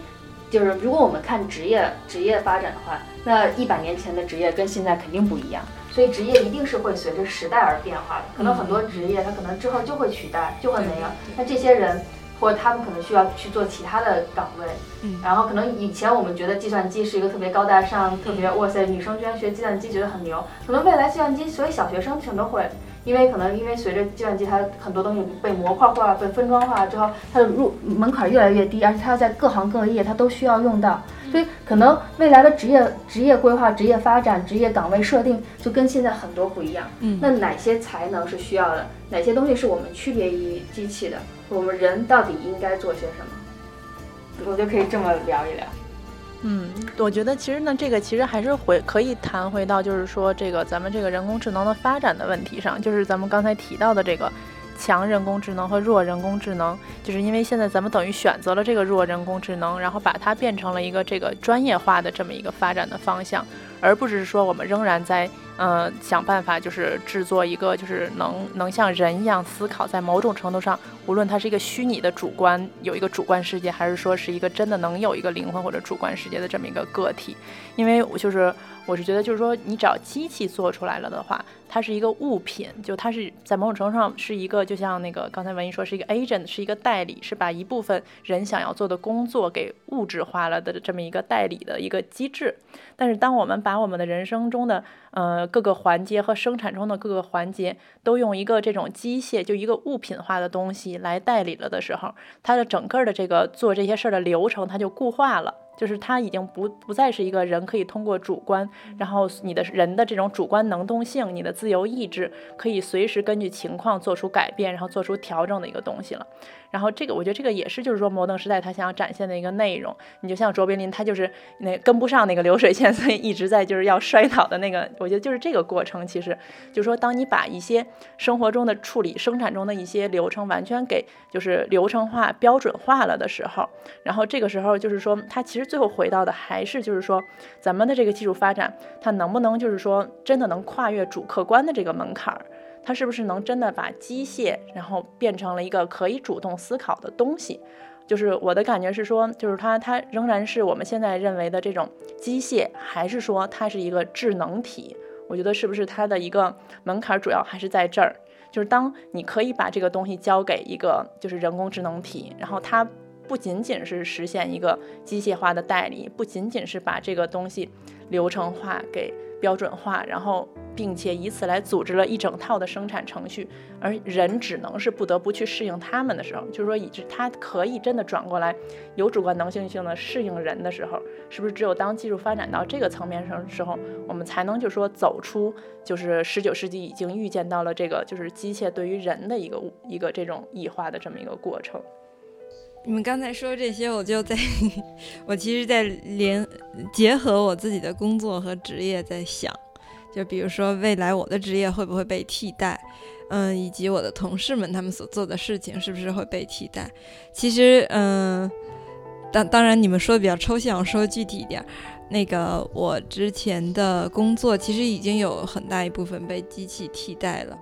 就是如果我们看职业职业发展的话，那一百年前的职业跟现在肯定不一样，所以职业一定是会随着时代而变化的。可能很多职业它可能之后就会取代，就会没有。那这些人或者他们可能需要去做其他的岗位，嗯然后可能以前我们觉得计算机是一个特别高大上、特别哇塞，女生居然学计算机觉得很牛，可能未来计算机所有小学生全都会。因为可能因为随着计算机它很多东西被模块化、被分装化之后，它的入门槛越来越低，而且它要在各行各业它都需要用到，所以可能未来的职业职业规划、职业发展、职业岗位设定就跟现在很多不一样。嗯那哪些才能是需要的？哪些东西是我们区别于机器的？我们人到底应该做些什么？我就可以这么聊一聊。嗯，我觉得其实呢，这个其实还是回可以谈回到，就是说这个咱们这个人工智能的发展的问题上，就是咱们刚才提到的这个强人工智能和弱人工智能，就是因为现在咱们等于选择了这个弱人工智能，然后把它变成了一个这个专业化的这么一个发展的方向，而不是说我们仍然在呃想办法就是制作一个就是能能像人一样思考，在某种程度上，无论它是一个虚拟的主观有一个主观世界，还是说是一个真的能有一个灵魂或者主观世界的这么一个个体，因为我就是我是觉得就是说，你只要机器做出来了的话，它是一个物品，就它是在某种程度上是一个，就像那个刚才文艺说是一个 agent，是一个代理，是把一部分人想要做的工作给物质化了的这么一个代理的一个机制。但是当我们把我们的人生中的呃各个环节和生产中的各个环节都用一个这种机械，就一个物品化的东西来代理了的时候，它的整个的这个做这些事儿的流程它就固化了。就是它已经不不再是一个人可以通过主观，然后你的人的这种主观能动性，你的自由意志可以随时根据情况做出改变，然后做出调整的一个东西了。然后这个我觉得这个也是就是说摩登时代他想要展现的一个内容。你就像卓别林，他就是那跟不上那个流水线，所以一直在就是要摔倒的那个。我觉得就是这个过程，其实就是说，当你把一些生活中的处理、生产中的一些流程完全给就是流程化、标准化了的时候，然后这个时候就是说，他其实最后回到的还是就是说，咱们的这个技术发展，它能不能就是说真的能跨越主客观的这个门槛儿？它是不是能真的把机械然后变成了一个可以主动思考的东西？就是我的感觉是说，就是它它仍然是我们现在认为的这种机械，还是说它是一个智能体？我觉得是不是它的一个门槛主要还是在这儿？就是当你可以把这个东西交给一个就是人工智能体，然后它不仅仅是实现一个机械化的代理，不仅仅是把这个东西流程化给标准化，然后并且以此来组织了一整套的生产程序，而人只能是不得不去适应他们的时候，就是说，以致它可以真的转过来有主观能性性的适应人的时候，是不是只有当技术发展到这个层面上的时候，我们才能就说走出就是十九世纪已经预见到了这个就是机械对于人的一个一个这种异化的这么一个过程。你们刚才说这些，我就在，我其实，在联结合我自己的工作和职业在想，就比如说未来我的职业会不会被替代，嗯，以及我的同事们他们所做的事情是不是会被替代。其实，嗯，当当然你们说的比较抽象，我说具体一点。那个我之前的工作其实已经有很大一部分被机器替代了。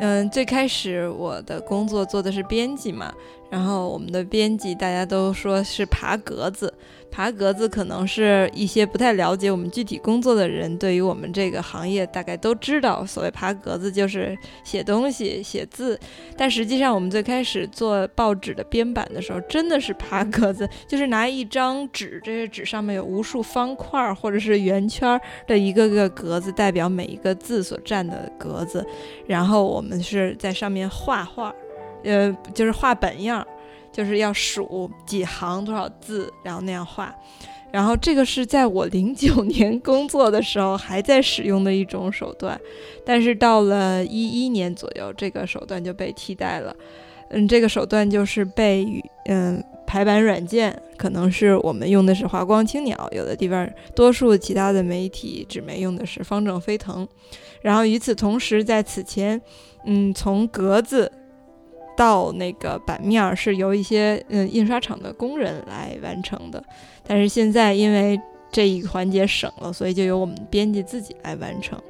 嗯，最开始我的工作做的是编辑嘛，然后我们的编辑大家都说是爬格子。爬格子可能是一些不太了解我们具体工作的人，对于我们这个行业大概都知道。所谓爬格子就是写东西、写字，但实际上我们最开始做报纸的编版的时候，真的是爬格子，就是拿一张纸，这些纸上面有无数方块或者是圆圈的一个个格子，代表每一个字所占的格子，然后我们是在上面画画，呃，就是画本样。就是要数几行多少字，然后那样画，然后这个是在我零九年工作的时候还在使用的一种手段，但是到了一一年左右，这个手段就被替代了。嗯，这个手段就是被嗯排版软件，可能是我们用的是华光青鸟，有的地方多数其他的媒体纸媒用的是方正飞腾。然后与此同时，在此前，嗯，从格子。到那个版面是由一些嗯印刷厂的工人来完成的，但是现在因为这一环节省了，所以就由我们编辑自己来完成。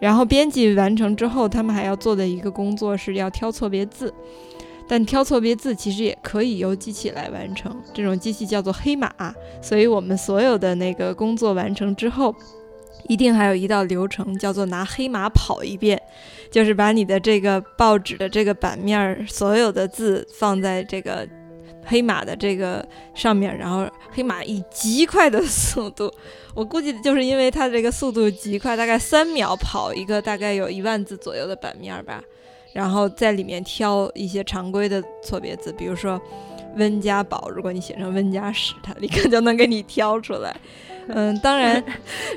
然后编辑完成之后，他们还要做的一个工作是要挑错别字，但挑错别字其实也可以由机器来完成，这种机器叫做黑马。所以我们所有的那个工作完成之后。一定还有一道流程，叫做拿黑马跑一遍，就是把你的这个报纸的这个版面儿所有的字放在这个黑马的这个上面，然后黑马以极快的速度，我估计就是因为它这个速度极快，大概三秒跑一个大概有一万字左右的版面吧，然后在里面挑一些常规的错别字，比如说温家宝，如果你写成温家史，它立刻就能给你挑出来。嗯，当然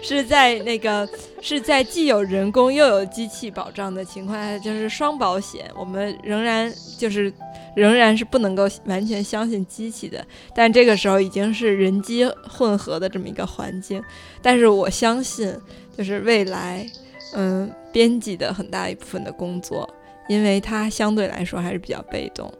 是在那个是在既有人工又有机器保障的情况下，就是双保险。我们仍然就是仍然是不能够完全相信机器的，但这个时候已经是人机混合的这么一个环境。但是我相信，就是未来，嗯，编辑的很大一部分的工作，因为它相对来说还是比较被动。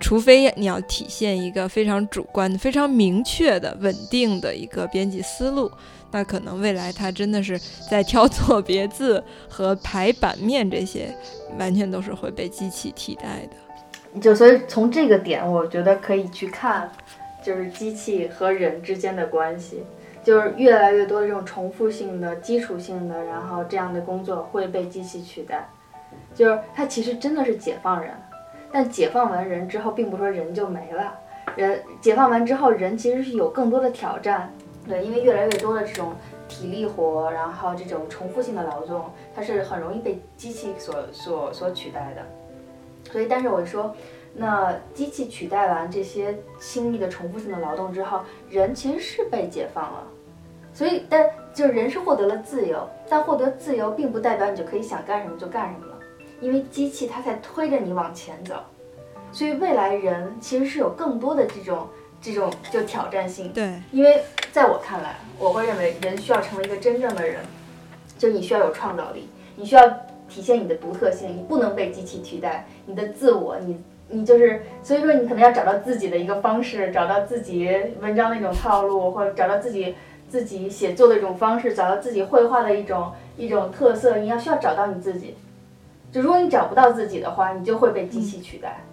除非你要体现一个非常主观、非常明确的、稳定的一个编辑思路，那可能未来它真的是在挑错别字和排版面这些，完全都是会被机器替代的。就所以从这个点，我觉得可以去看，就是机器和人之间的关系，就是越来越多的这种重复性的、基础性的，然后这样的工作会被机器取代，就是它其实真的是解放人。但解放完人之后，并不说人就没了。人解放完之后，人其实是有更多的挑战。对，因为越来越多的这种体力活，然后这种重复性的劳动，它是很容易被机器所所所取代的。所以，但是我说，那机器取代完这些轻易的重复性的劳动之后，人其实是被解放了。所以，但就是人是获得了自由，但获得自由并不代表你就可以想干什么就干什么。因为机器它在推着你往前走，所以未来人其实是有更多的这种这种就挑战性。对，因为在我看来，我会认为人需要成为一个真正的人，就你需要有创造力，你需要体现你的独特性，你不能被机器取代，你的自我，你你就是，所以说你可能要找到自己的一个方式，找到自己文章的一种套路，或者找到自己自己写作的一种方式，找到自己绘画的一种一种特色，你要需要找到你自己。就如果你找不到自己的话，你就会被机器取代。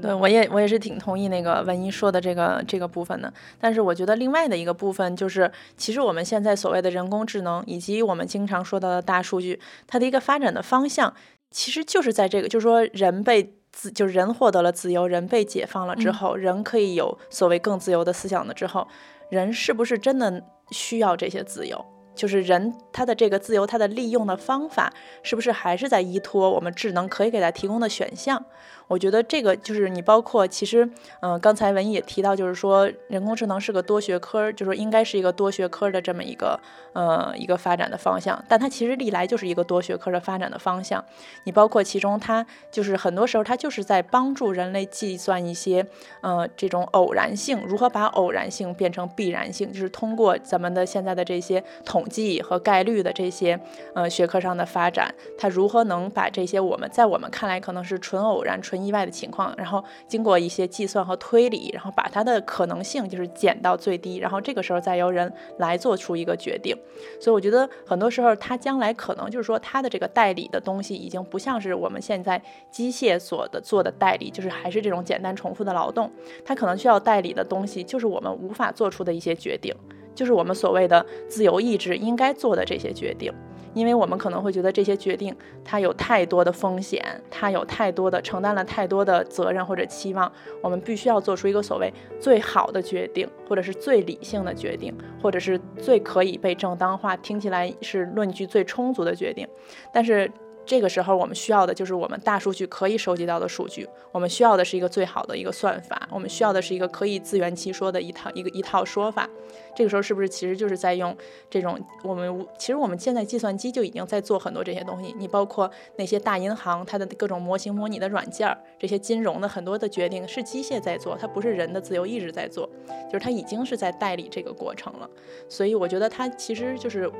对，我也我也是挺同意那个文一说的这个这个部分的。但是我觉得另外的一个部分就是，其实我们现在所谓的人工智能，以及我们经常说到的大数据，它的一个发展的方向，其实就是在这个，就是说人被自，就是人获得了自由，人被解放了之后，人可以有所谓更自由的思想了之后，人是不是真的需要这些自由？就是人他的这个自由，他的利用的方法，是不是还是在依托我们智能可以给他提供的选项？我觉得这个就是你包括其实，嗯，刚才文艺也提到，就是说人工智能是个多学科，就是应该是一个多学科的这么一个，呃，一个发展的方向。但它其实历来就是一个多学科的发展的方向。你包括其中，它就是很多时候它就是在帮助人类计算一些，呃，这种偶然性，如何把偶然性变成必然性，就是通过咱们的现在的这些。统计和概率的这些呃学科上的发展，它如何能把这些我们在我们看来可能是纯偶然、纯意外的情况，然后经过一些计算和推理，然后把它的可能性就是减到最低，然后这个时候再由人来做出一个决定。所以我觉得很多时候，它将来可能就是说，它的这个代理的东西已经不像是我们现在机械所的做的代理，就是还是这种简单重复的劳动，它可能需要代理的东西就是我们无法做出的一些决定。就是我们所谓的自由意志应该做的这些决定，因为我们可能会觉得这些决定它有太多的风险，它有太多的承担了太多的责任或者期望，我们必须要做出一个所谓最好的决定，或者是最理性的决定，或者是最可以被正当化，听起来是论据最充足的决定，但是。这个时候，我们需要的就是我们大数据可以收集到的数据。我们需要的是一个最好的一个算法。我们需要的是一个可以自圆其说的一套一个一套说法。这个时候，是不是其实就是在用这种我们其实我们现在计算机就已经在做很多这些东西。你包括那些大银行，它的各种模型模拟的软件儿，这些金融的很多的决定是机械在做，它不是人的自由意志在做，就是它已经是在代理这个过程了。所以我觉得它其实就是。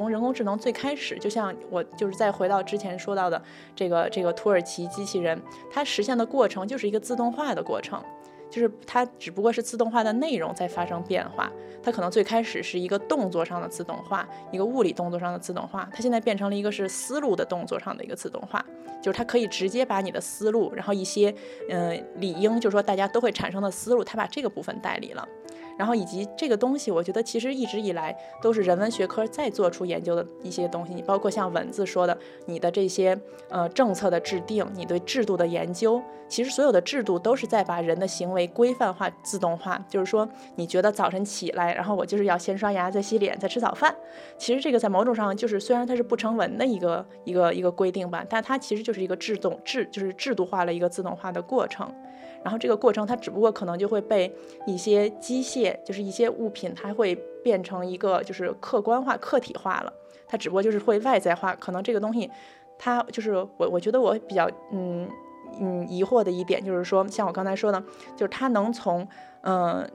从人工智能最开始，就像我就是再回到之前说到的这个这个土耳其机器人，它实现的过程就是一个自动化的过程，就是它只不过是自动化的内容在发生变化。它可能最开始是一个动作上的自动化，一个物理动作上的自动化，它现在变成了一个是思路的动作上的一个自动化，就是它可以直接把你的思路，然后一些嗯理应就是说大家都会产生的思路，它把这个部分代理了。然后以及这个东西，我觉得其实一直以来都是人文学科在做出研究的一些东西。你包括像文字说的，你的这些呃政策的制定，你对制度的研究，其实所有的制度都是在把人的行为规范化、自动化。就是说，你觉得早晨起来，然后我就是要先刷牙、再洗脸、再吃早饭。其实这个在某种上就是虽然它是不成文的一个一个一个规定吧，但它其实就是一个制动制，就是制度化了一个自动化的过程。然后这个过程，它只不过可能就会被一些机械，就是一些物品，它会变成一个就是客观化、客体化了。它只不过就是会外在化。可能这个东西，它就是我，我觉得我比较嗯嗯疑惑的一点就是说，像我刚才说的，就是它能从嗯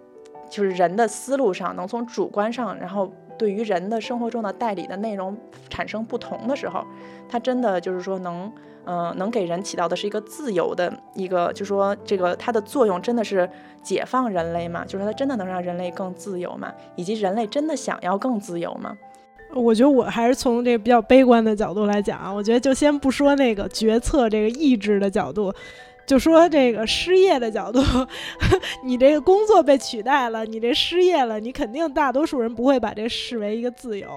就是人的思路上，能从主观上，然后对于人的生活中的代理的内容产生不同的时候，它真的就是说能。嗯，能给人起到的是一个自由的一个，就说这个它的作用真的是解放人类吗？就说它真的能让人类更自由吗？以及人类真的想要更自由吗？我觉得我还是从这个比较悲观的角度来讲啊，我觉得就先不说那个决策这个意志的角度，就说这个失业的角度，你这个工作被取代了，你这失业了，你肯定大多数人不会把这视为一个自由。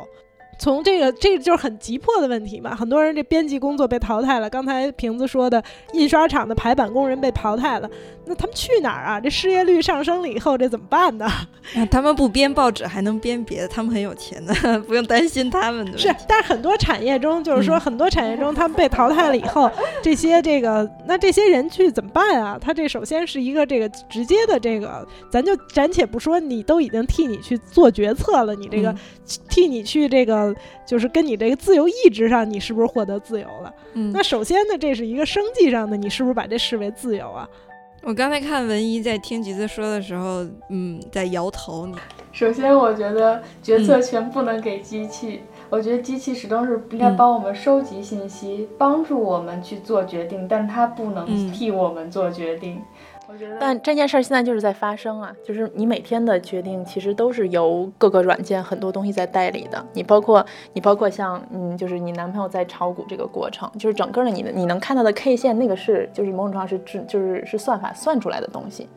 从这个，这个就是很急迫的问题嘛。很多人这编辑工作被淘汰了。刚才瓶子说的，印刷厂的排版工人被淘汰了，那他们去哪儿啊？这失业率上升了以后，这怎么办呢？他们不编报纸还能编别的，他们很有钱的，不用担心他们的。是，但是很多产业中，就是说很多产业中，他们被淘汰了以后，这些这个，那这些人去怎么办啊？他这首先是一个这个直接的这个，咱就暂且不说，你都已经替你去做决策了，你这个替你去这个。就是跟你这个自由意志上，你是不是获得自由了？嗯，那首先呢，这是一个生计上的，你是不是把这视为自由啊？我刚才看文一在听橘子说的时候，嗯，在摇头。首先，我觉得决策权不能给机器，我觉得机器始终是应该帮我们收集信息，帮助我们去做决定，但它不能替我们做决定。但这件事儿现在就是在发生啊，就是你每天的决定其实都是由各个软件很多东西在代理的。你包括你包括像嗯，就是你男朋友在炒股这个过程，就是整个的你的你能看到的 K 线，那个是就是某种程度上是就是是算法算出来的东西。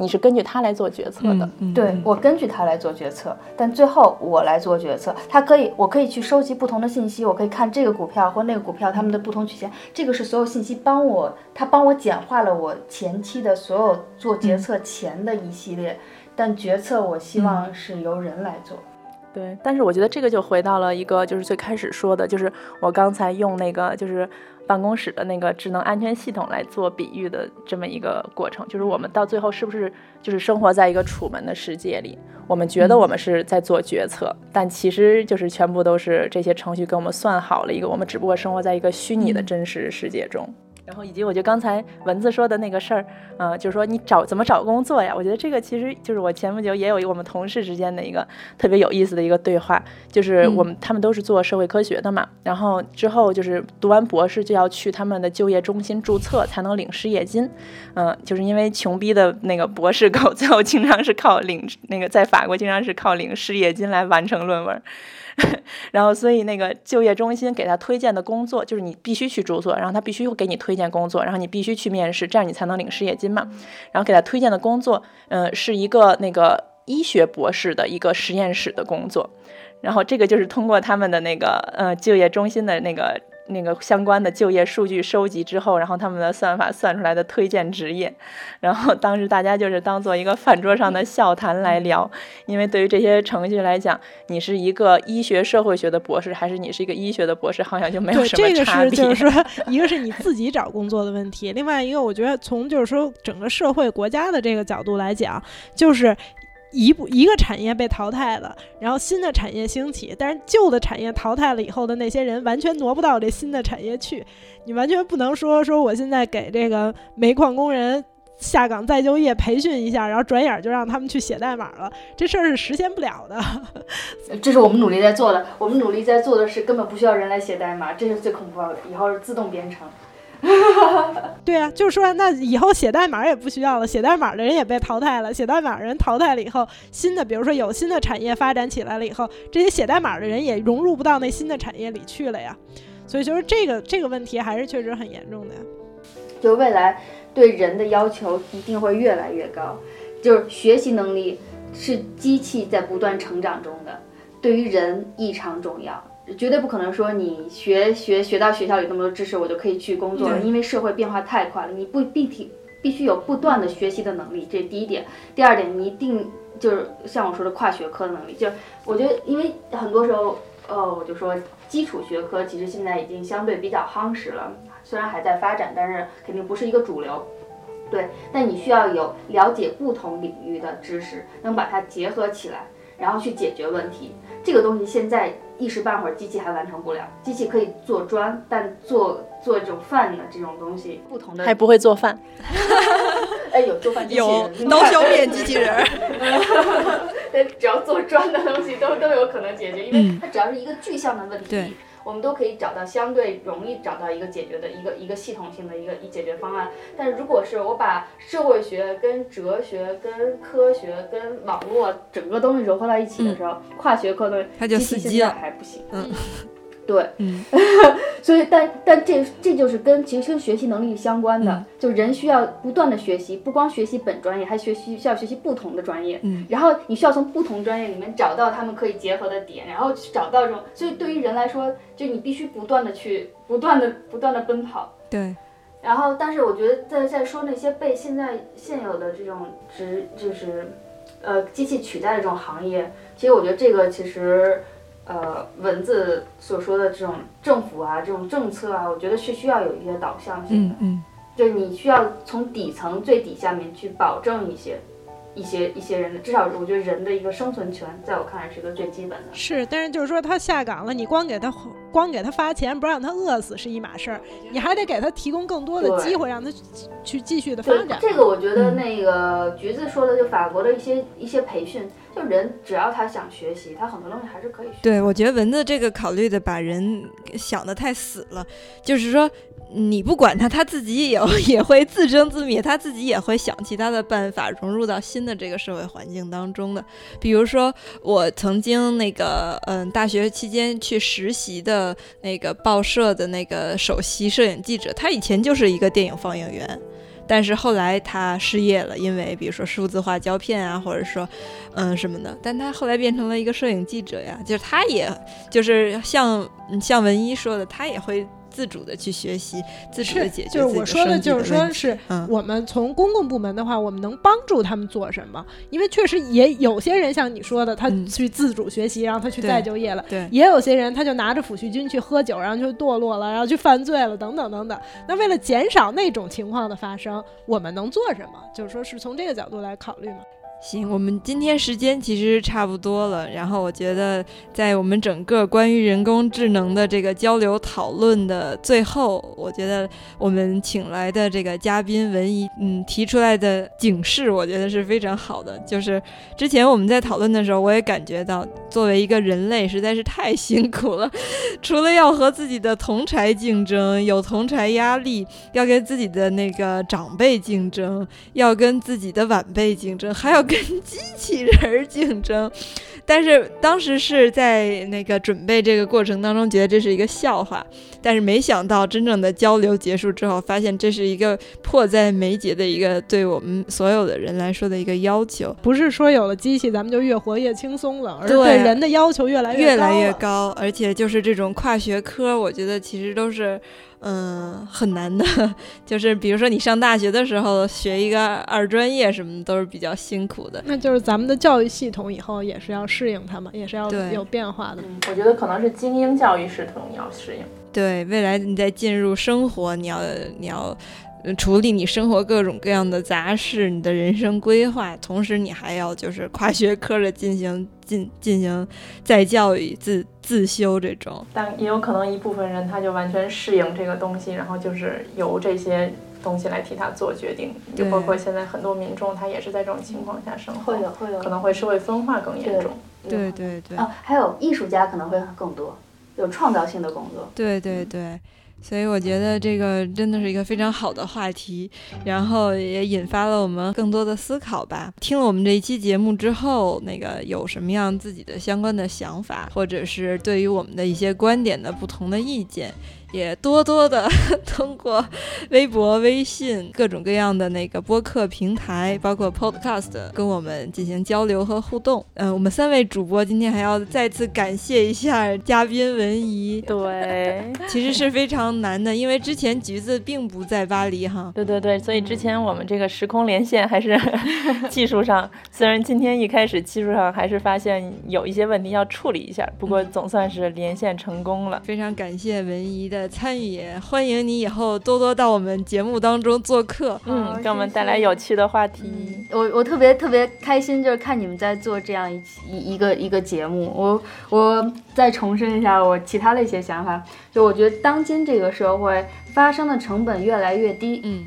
你是根据它来做决策的，对我根据它来做决策，但最后我来做决策。它可以，我可以去收集不同的信息，我可以看这个股票或那个股票它们的不同曲线，这个是所有信息帮我，它帮我简化了我前期的所有做决策前的一系列，但决策我希望是由人来做。对，但是我觉得这个就回到了一个就是最开始说的，就是我刚才用那个就是。办公室的那个智能安全系统来做比喻的这么一个过程，就是我们到最后是不是就是生活在一个楚门的世界里？我们觉得我们是在做决策，但其实就是全部都是这些程序给我们算好了一个，我们只不过生活在一个虚拟的真实世界中。然后以及我觉得刚才蚊子说的那个事儿，嗯，就是说你找怎么找工作呀？我觉得这个其实就是我前不久也有我们同事之间的一个特别有意思的一个对话，就是我们他们都是做社会科学的嘛，然后之后就是读完博士就要去他们的就业中心注册才能领失业金，嗯，就是因为穷逼的那个博士 狗最后经常是靠领那个在法国经常是靠领失业金来完成论文。然后，所以那个就业中心给他推荐的工作，就是你必须去住所，然后他必须给你推荐工作，然后你必须去面试，这样你才能领失业金嘛。然后给他推荐的工作，嗯，是一个那个医学博士的一个实验室的工作。然后这个就是通过他们的那个呃就业中心的那个。那个相关的就业数据收集之后，然后他们的算法算出来的推荐职业，然后当时大家就是当做一个饭桌上的笑谈来聊，因为对于这些程序来讲，你是一个医学社会学的博士，还是你是一个医学的博士，好像就没有什么差别。这个是就是说，一个是你自己找工作的问题，另外一个我觉得从就是说整个社会国家的这个角度来讲，就是。一部一个产业被淘汰了，然后新的产业兴起，但是旧的产业淘汰了以后的那些人完全挪不到这新的产业去，你完全不能说说我现在给这个煤矿工人下岗再就业培训一下，然后转眼就让他们去写代码了，这事儿是实现不了的。这是我们努力在做的，我们努力在做的是根本不需要人来写代码，这是最恐怖的，以后是自动编程。对啊，就是说，那以后写代码也不需要了，写代码的人也被淘汰了。写代码人淘汰了以后，新的，比如说有新的产业发展起来了以后，这些写代码的人也融入不到那新的产业里去了呀。所以就是这个这个问题还是确实很严重的呀。就未来对人的要求一定会越来越高，就是学习能力是机器在不断成长中的，对于人异常重要。绝对不可能说你学学学到学校里那么多知识，我就可以去工作了，因为社会变化太快了。你不必体必须有不断的学习的能力，这是第一点。第二点，你一定就是像我说的跨学科的能力。就我觉得，因为很多时候，呃，我就说基础学科其实现在已经相对比较夯实了，虽然还在发展，但是肯定不是一个主流。对，但你需要有了解不同领域的知识，能把它结合起来，然后去解决问题。这个东西现在。一时半会儿机器还完成不了，机器可以做砖，但做做这种饭的这种东西，不同的还不会做饭。哎，有做饭机器人，刀削面机器人。只要做砖的东西都都有可能解决，因为它只要是一个具象的问题。我们都可以找到相对容易找到一个解决的一个一个系统性的一个一解决方案。但是如果是我把社会学跟哲学跟科学跟网络整个东西揉合到一起的时候，跨学科的机器现在还不行。嗯。对，嗯，所以但但这这就是跟其实跟学习能力相关的，就人需要不断的学习，不光学习本专业，还学习需要学习不同的专业，嗯，然后你需要从不同专业里面找到他们可以结合的点，然后去找到这种，所以对于人来说，就你必须不断的去不断的不断的奔跑，对，然后但是我觉得在在说那些被现在现有的这种职就是，呃，机器取代的这种行业，其实我觉得这个其实。呃，文字所说的这种政府啊，这种政策啊，我觉得是需要有一些导向性的。嗯嗯，就你需要从底层最底下面去保证一些。一些一些人的，至少我觉得人的一个生存权，在我看来是个最基本的。是，但是就是说他下岗了，你光给他光给他发钱，不让他饿死是一码事儿，你还得给他提供更多的机会，让他去继续的发展。这个我觉得那个橘子说的，就法国的一些一些培训，就人只要他想学习，他很多东西还是可以学。对，我觉得蚊子这个考虑的把人想的太死了，就是说。你不管他，他自己也也会自生自灭，他自己也会想其他的办法融入到新的这个社会环境当中的。比如说，我曾经那个嗯，大学期间去实习的那个报社的那个首席摄影记者，他以前就是一个电影放映员，但是后来他失业了，因为比如说数字化胶片啊，或者说嗯什么的，但他后来变成了一个摄影记者呀，就是他也就是像像文一说的，他也会。自主的去学习，自主的解决。就是我说的，就是说是我们从公共部门的话，我们能帮助他们做什么？因为确实也有些人像你说的，他去自主学习，然后他去再就业了。对，也有些人他就拿着抚恤金去喝酒，然后就堕落了，然后去犯罪了，等等等等。那为了减少那种情况的发生，我们能做什么？就是说是从这个角度来考虑吗？行，我们今天时间其实差不多了。然后我觉得，在我们整个关于人工智能的这个交流讨论的最后，我觉得我们请来的这个嘉宾文怡，嗯，提出来的警示，我觉得是非常好的。就是之前我们在讨论的时候，我也感觉到，作为一个人类，实在是太辛苦了。除了要和自己的同柴竞争，有同柴压力，要跟自己的那个长辈竞争，要跟自己的晚辈竞争，还要。跟机器人竞争，但是当时是在那个准备这个过程当中，觉得这是一个笑话，但是没想到真正的交流结束之后，发现这是一个迫在眉睫的一个对我们所有的人来说的一个要求。不是说有了机器咱们就越活越轻松了，而是对人的要求越来越越来越高，而且就是这种跨学科，我觉得其实都是。嗯，很难的，就是比如说你上大学的时候学一个二专业什么的，都是比较辛苦的。那就是咱们的教育系统以后也是要适应它嘛，也是要有变化的。我觉得可能是精英教育系统要适应。对，未来你在进入生活，你要你要。处理你生活各种各样的杂事，你的人生规划，同时你还要就是跨学科的进行进进行再教育自自修这种。但也有可能一部分人他就完全适应这个东西，然后就是由这些东西来替他做决定。就包括现在很多民众他也是在这种情况下生活，会的会的，可能会社会分化更严重。对对对。啊，还有艺术家可能会更多，有创造性的工作。对对对。所以我觉得这个真的是一个非常好的话题，然后也引发了我们更多的思考吧。听了我们这一期节目之后，那个有什么样自己的相关的想法，或者是对于我们的一些观点的不同的意见？也多多的 通过微博、微信各种各样的那个播客平台，包括 Podcast，跟我们进行交流和互动。嗯，我们三位主播今天还要再次感谢一下嘉宾文怡。对，其实是非常难的，因为之前橘子并不在巴黎哈。对对对，所以之前我们这个时空连线还是 技术上，虽然今天一开始技术上还是发现有一些问题要处理一下，不过总算是连线成功了。非常感谢文怡的。参与，欢迎你以后多多到我们节目当中做客，嗯，给我们带来有趣的话题。我我特别特别开心，就是看你们在做这样一一一个一个节目。我我再重申一下我其他的一些想法，就我觉得当今这个社会发生的成本越来越低，嗯，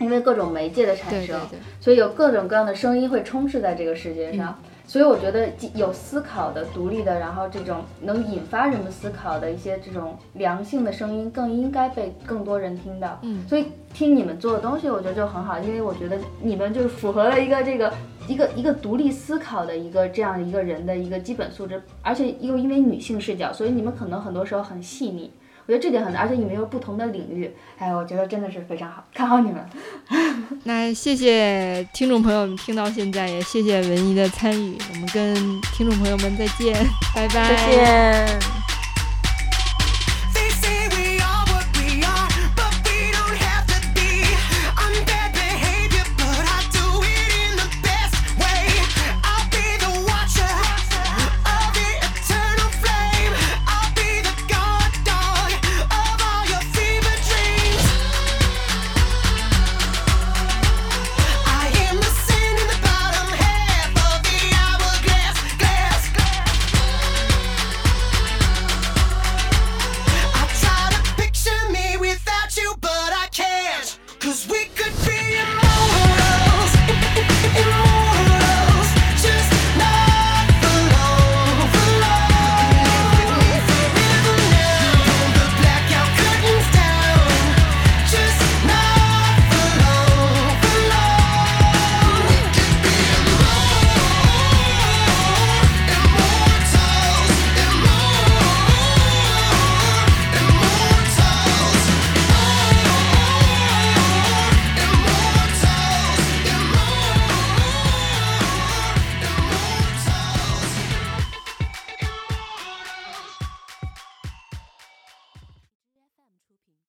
因为各种媒介的产生，所以有各种各样的声音会充斥在这个世界上。所以我觉得有思考的、独立的，然后这种能引发人们思考的一些这种良性的声音，更应该被更多人听到。嗯，所以听你们做的东西，我觉得就很好，因为我觉得你们就是符合了一个这个一个一个独立思考的一个这样一个人的一个基本素质，而且又因为女性视角，所以你们可能很多时候很细腻。我觉得这点很难，而且你们又不同的领域，哎，我觉得真的是非常好，看好你们。那谢谢听众朋友们听到现在，也谢谢文怡的参与，我们跟听众朋友们再见，拜拜，再见。